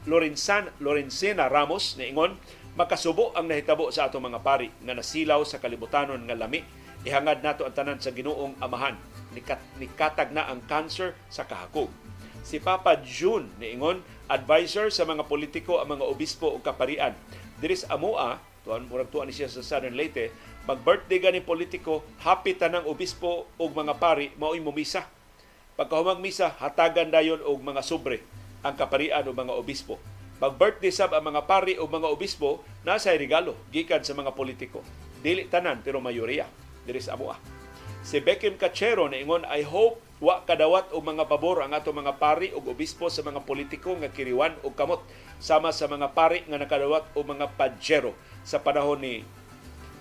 Lorenzan Lorenzena Ramos niingon makasubo ang nahitabo sa ato mga pari nga nasilaw sa kalibutanon nga lami ihangad nato ang tanan sa Ginoong Amahan nikat, nikatag na ang cancer sa kahakog. Si Papa June niingon advisor sa mga politiko ang mga obispo o kaparian. Diris amoa, tuan murag tuan siya sa Southern Leyte, mag-birthday gani politiko, happy tanang obispo o mga pari mao'y mumisa. Pagkahumag misa, hatagan dayon og mga sobre ang kaparian o mga obispo. Mag-birthday sab ang mga pari o mga obispo, nasa regalo gikan sa mga politiko. Dili tanan pero mayoriya diri sa amoa. Si Beckham Cachero na ingon, I hope wa kadawat og mga pabor ang ato mga pari ug obispo sa mga politiko nga kiriwan og kamot sama sa mga pari nga nakadawat og mga pajero sa panahon ni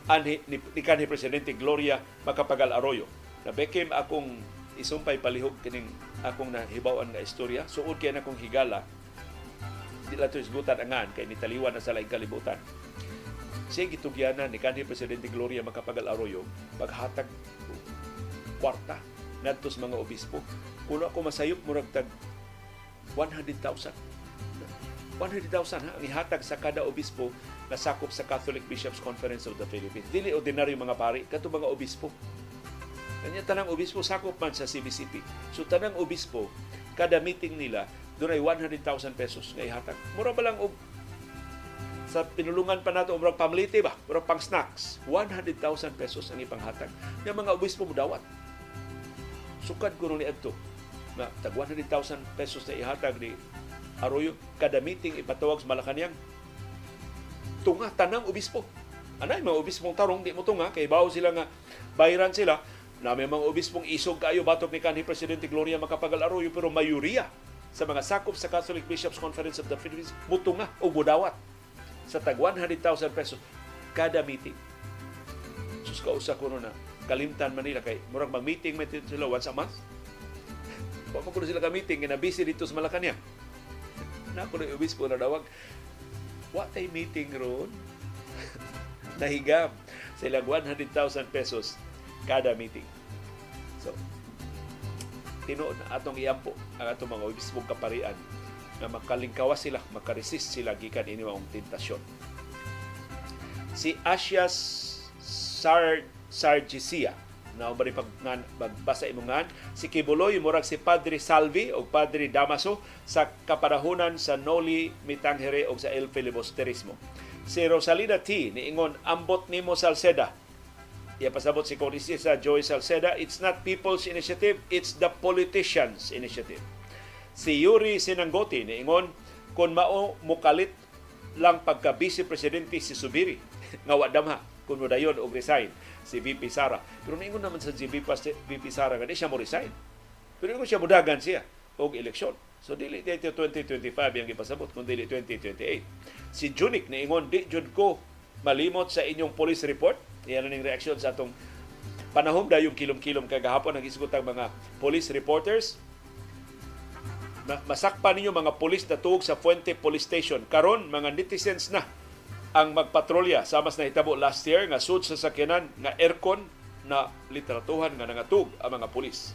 anhi ni, ni kanhi presidente Gloria Macapagal Arroyo. Na Beckham akong isumpay palihog kining akong nahibawan nga istorya. Suod kay na akong higala di lang ito isgutan angan kay nitaliwan na sa laing kalibutan siya gitugyanan ni kanhi Presidente Gloria Macapagal Arroyo paghatag kwarta ngadto sa mga obispo. Kuno ako masayop murag tag 100,000. 100,000 ha ang ihatag sa kada obispo na sakop sa Catholic Bishops Conference of the Philippines. Dili ordinaryo mga pari, kato mga obispo. Kanya tanang obispo sakop man sa CBCP. So tanang obispo, kada meeting nila, doon ay 100,000 pesos nga ihatag. Mura ba lang og sa pinulungan pa nato umrag pamliti ba, murag pang snacks, 100,000 pesos ang ipanghatag. Yung mga obispo mo dawat. sukad ko ni adto na tag 100,000 pesos na ihatag ni Arroyo kada meeting ipatawag sa Malacanang tunga tanang obispo anay mga obispong tarong di mo tunga kay bawo sila nga bayaran sila na may mga obispong isog kayo batok ni kanhi Presidente Gloria Macapagal Arroyo pero mayuriya sa mga sakop sa Catholic Bishops Conference of the Philippines mutunga o budawat sa tag 100,000 pesos kada meeting. Sus kausa ko na kalimtan Manila kay murag mag-meeting may sila once a month. Wa ko sila ka meeting na busy dito sa Malacañang. Na ko na obispo na dawag. Wa tay meeting ron. Nahigam sila 100,000 pesos kada meeting. So, tinuod na atong iyampo ang atong mga obispong kaparian na makalingkawas sila, makaresist sila gikan ini maong tentasyon. Si Asias Sar Sargisia na umari pag magbasa imongan si Kibuloy murag si Padre Salvi o Padre Damaso sa kaparahunan sa Noli Mitangere o sa El Filibusterismo. Si Rosalina T. niingon ambot nimo Salceda Iya pasabot si Congresista Joy Salceda, it's not people's initiative, it's the politicians' initiative. Si Yuri Sinanggoti niingon, kung mao mukalit lang pagka vice presidente si Subiri nga wadamha kung dayon og resign si VP Sara. Pero niingon naman sa si VP Sara nga di siya mo resign. Pero ingon siya mudagan siya og eleksyon. So dili dito 2025 yang ipasabot kun dili 2028. Si Junik niingon di jud ko malimot sa inyong police report Iyan ning reaksyon sa atong panahon dayong kilom-kilom kagahapon ang isgot ang mga police reporters. Masakpan ninyo mga polis na tuog sa Fuente Police Station. Karon mga netizens na ang magpatrolya sa mas nahitabo last year nga sud sa sakyanan nga aircon na literatuhan nga nangatug ang mga pulis.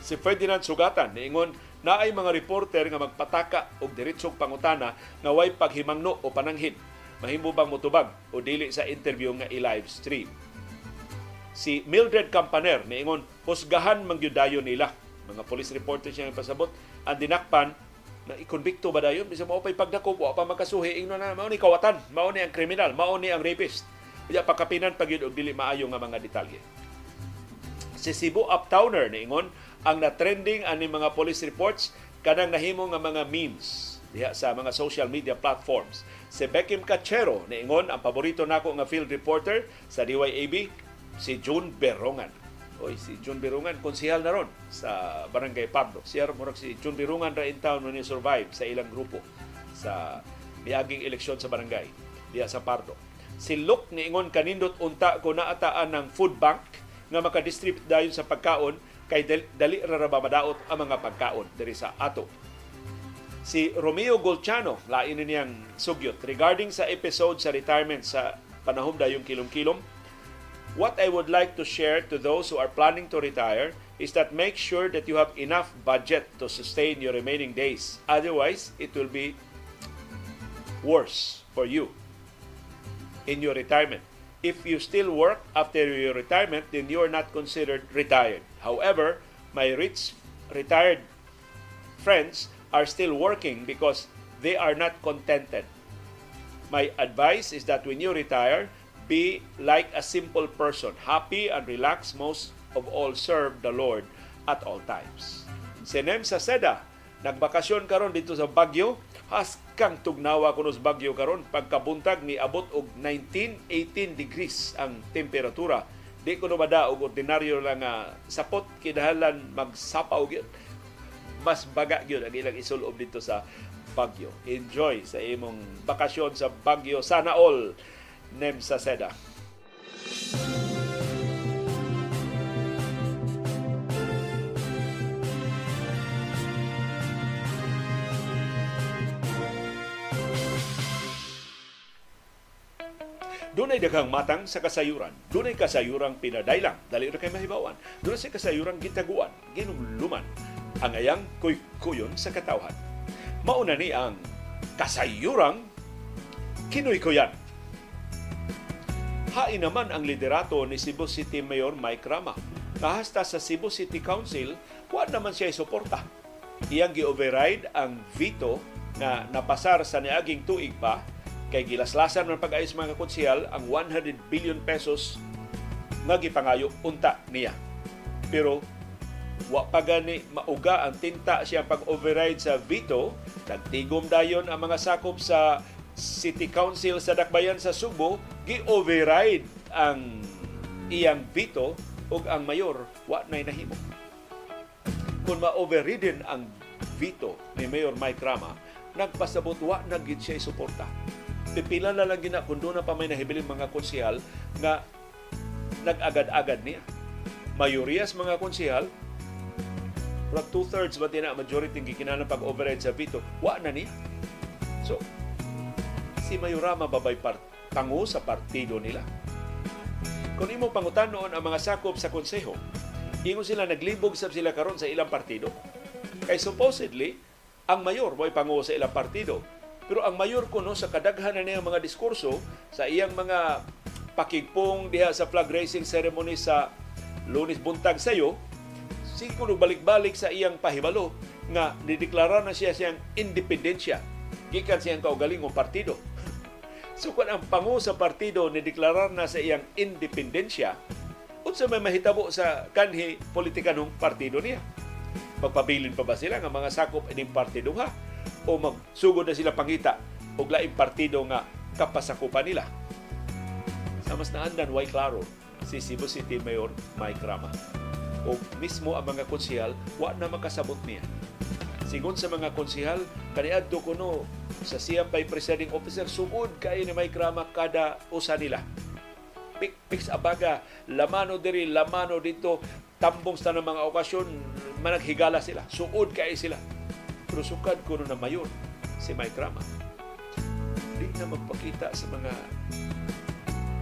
Si Ferdinand Sugatan niingon na ay mga reporter nga magpataka og diretsong pangutana nga way paghimangno o pananghid mahimo bang mutubag o dili sa interview nga i-live stream. Si Mildred Campaner niingon husgahan mangyudayon nila. Mga police reporters siya pasabot ang dinakpan na ikonbikto ba dayon? Bisan mao pay pagdakop wa pa makasuhi. Ingno na mao ni kawatan mao ni ang kriminal mao ni ang rapist. Unya pakapinan pagyud og dili maayo nga mga detalye. Si Cebu Uptowner niingon ang na-trending ani mga police reports kanang nahimo nga mga memes. Diha sa mga social media platforms Si Beckham Cachero, niingon ang paborito nako nga field reporter sa DYAB, si June Berongan. Oy, si June Berungan, konsihal na ron sa Barangay Pablo. Siya murag si June Berungan ra in town ni survive sa ilang grupo sa miaging eleksyon sa barangay diya sa Pardo. Si Luke niingon kanindot unta ko naataan ng food bank nga makadistribute dayon sa pagkaon kay dali ra madaot ang mga pagkaon diri sa ato si Romeo Golchano, lain niyang sugyot, regarding sa episode sa retirement sa panahon dayong kilom-kilom, what I would like to share to those who are planning to retire is that make sure that you have enough budget to sustain your remaining days. Otherwise, it will be worse for you in your retirement. If you still work after your retirement, then you are not considered retired. However, my rich retired friends are still working because they are not contented. My advice is that when you retire, be like a simple person, happy and relaxed, most of all serve the Lord at all times. Si Nem sa Seda, nagbakasyon karon dito sa Bagyo, haskang tugnawa kuno sa Bagyo karon pagkabuntag ni abot og 19-18 degrees ang temperatura. Di ko mada og ordinaryo lang nga sapot kidahalan magsapaw gyud mas baga gyud ang ilang isulob dito sa Bagyo. Enjoy sa imong bakasyon sa Bagyo. Sana all nem sa seda. Dunay daghang matang sa kasayuran. Dunay kasayurang pinadaylang, dali ra kay mahibawan. Dunay sa kasayurang gitaguan, ginumluman ang ayang kuy-kuyon sa katawhan. Mauna ni ang kasayurang kinuy-kuyan. Hain naman ang liderato ni Cebu City Mayor Mike Rama. Kahasta sa Cebu City Council, wa naman siya suporta. Iyang gi-override ang veto na napasar sa niaging tuig pa kay gilaslasan ng pag-ayos mga konsehal ang 100 billion pesos nga gipangayo unta niya. Pero wa pa gani mauga ang tinta siya pag-override sa veto, nagtigom dayon ang mga sakop sa City Council sa Dakbayan sa Subo, gi-override ang iyang veto ug ang mayor wa nay nahimo. Kung ma-overridden ang veto ni Mayor Mike Rama, nagpasabot wa na gid siya suporta. Pipila na lang gina na pa may nahibiling mga konsehal nga nag-agad-agad niya. Mayoriyas mga konsehal, Murag two-thirds ba tina majority ng gikinahanglan pag-override sa veto, wa na niya. So, si Mayorama babay part, tango sa partido nila. Kung imo pangutan noon ang mga sakop sa konseho, ingon sila naglibog sab sila karon sa ilang partido. Kay supposedly, ang mayor mo'y pangu sa ilang partido. Pero ang mayor kuno sa kadaghan na niyang mga diskurso sa iyang mga pakigpong diha sa flag raising ceremony sa Lunes buntag sayo, siguro balik-balik sa iyang pahibalo nga dideklara na siya siyang independensya gikan siyang kaugalingong partido. So kung ang pangu sa partido ni deklarar na sa iyang independensya, unsa may mahitabo sa kanhi politika ng partido niya? Magpabilin pa ba sila nga mga sakop ining partido ha? O magsugod na sila pangita o laing partido nga kapasakupan nila? Sa mas naandan, way klaro si Cebu City Mayor Mike Rama o mismo ang mga konsihal wa na makasabot niya. Sigon sa mga konsihal, kaniadto kuno sa siyang pay presiding officer sugod kay ni Mike Rama kada usa nila. Pik pik abaga, lamano diri, lamano dito, tambong sa ng mga okasyon, managhigala sila. Suod kay sila. Pero sukad kuno na mayon si Mike Rama. Di na magpakita sa mga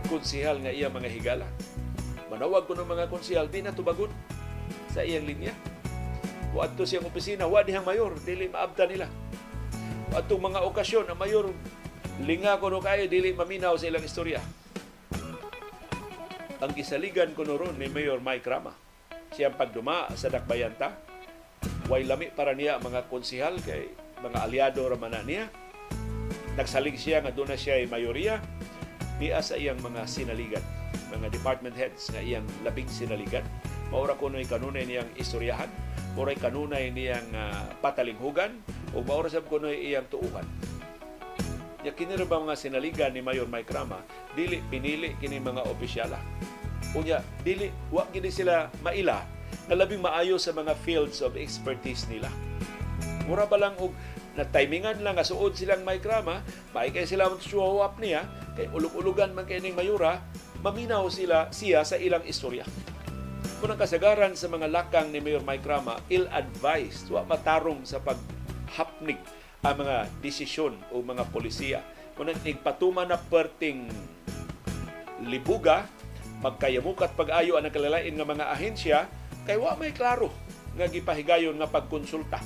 konsihal nga iya mga higala manawag ko ng mga konsihal, di na tubagon sa iyang linya. Waadto siyang opisina, wa dihang mayor, dili maabda nila. Waadto mga okasyon, ang mayor, linga ko no kayo, dili maminaw sa ilang istorya. Ang gisaligan ko ron ni Mayor Mike Rama. Siyang pagduma sa Dakbayanta, way lami para niya mga konsihal kay mga aliado raman na niya. Nagsalig siya nga doon na siya ay mayoriya, niya sa iyang mga sinaligan mga department heads nga iyang labing sinaligan. Maura kuno'y kanunay niyang istoryahan, maura kanunay niyang uh, patalinghugan, o maura sab kuno'y iyang tuuhan. Ya kini ba mga sinaligan ni Mayor Mike Rama, dili pinili kini mga opisyala. Unya, dili wa gini sila maila na labing maayo sa mga fields of expertise nila. Mura ba lang og na timingan lang nga suod silang Mike Rama, maikay sila show up niya, kay ulug-ulugan man kay ning mayura, maminaw sila siya sa ilang istorya. Kung ang kasagaran sa mga lakang ni Mayor Mike Rama, ill-advised, wa matarong sa paghapnig ang mga desisyon o mga polisiya. Kung ang igpatuma na perting libuga, magkayamukat pag-ayo ang kalalain nga mga ahensya, kay wa may klaro nga gipahigayon nga pagkonsulta.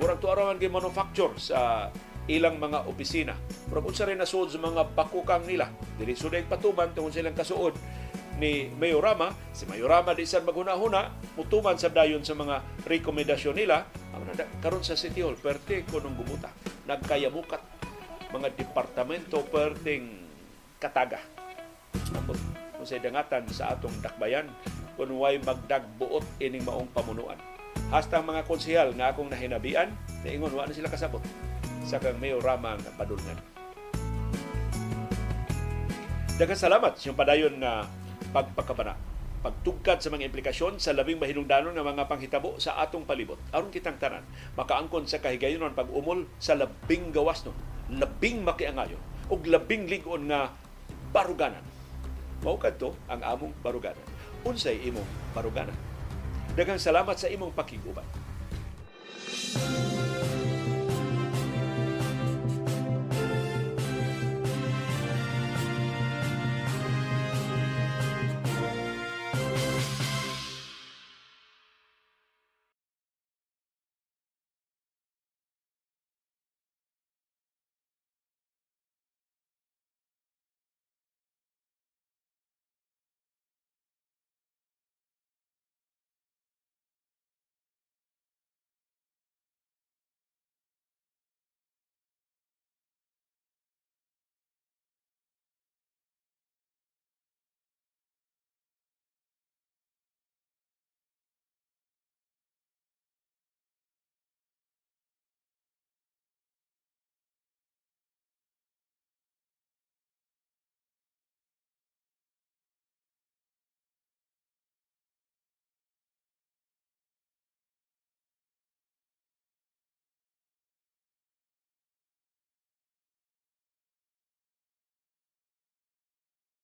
Murag to arawan manufacture sa ilang mga opisina. Pero unsa rin nasuod sa mga bakukang nila. Dili suday patuman tungod silang kasuod ni Mayorama. Si Mayorama di sad maghuna-huna, mutuman sa dayon sa mga rekomendasyon nila. Karon sa City Hall, perte ko nung gumuta. Nagkayamukat mga departamento perting kataga. Tapos, kung sa dangatan sa atong dakbayan, kung way magdagbuot ining maong pamunuan. Hasta mga konsehal nga akong nahinabian, naingon, wa na sila kasabot sa kang Mayor Rama nga padulngan. Daghang salamat sa padayon nga pagpakabana pagtugkad sa mga implikasyon sa labing mahinungdanon nga mga panghitabo sa atong palibot. Aron kitang tanan, makaangkon sa kahigayonon pag-umol sa labing gawas no, labing makiangayon ug labing ligon nga baruganan. Mao kadto ang among baruganan. Unsay imong baruganan? Daghang salamat sa imong pakiguban.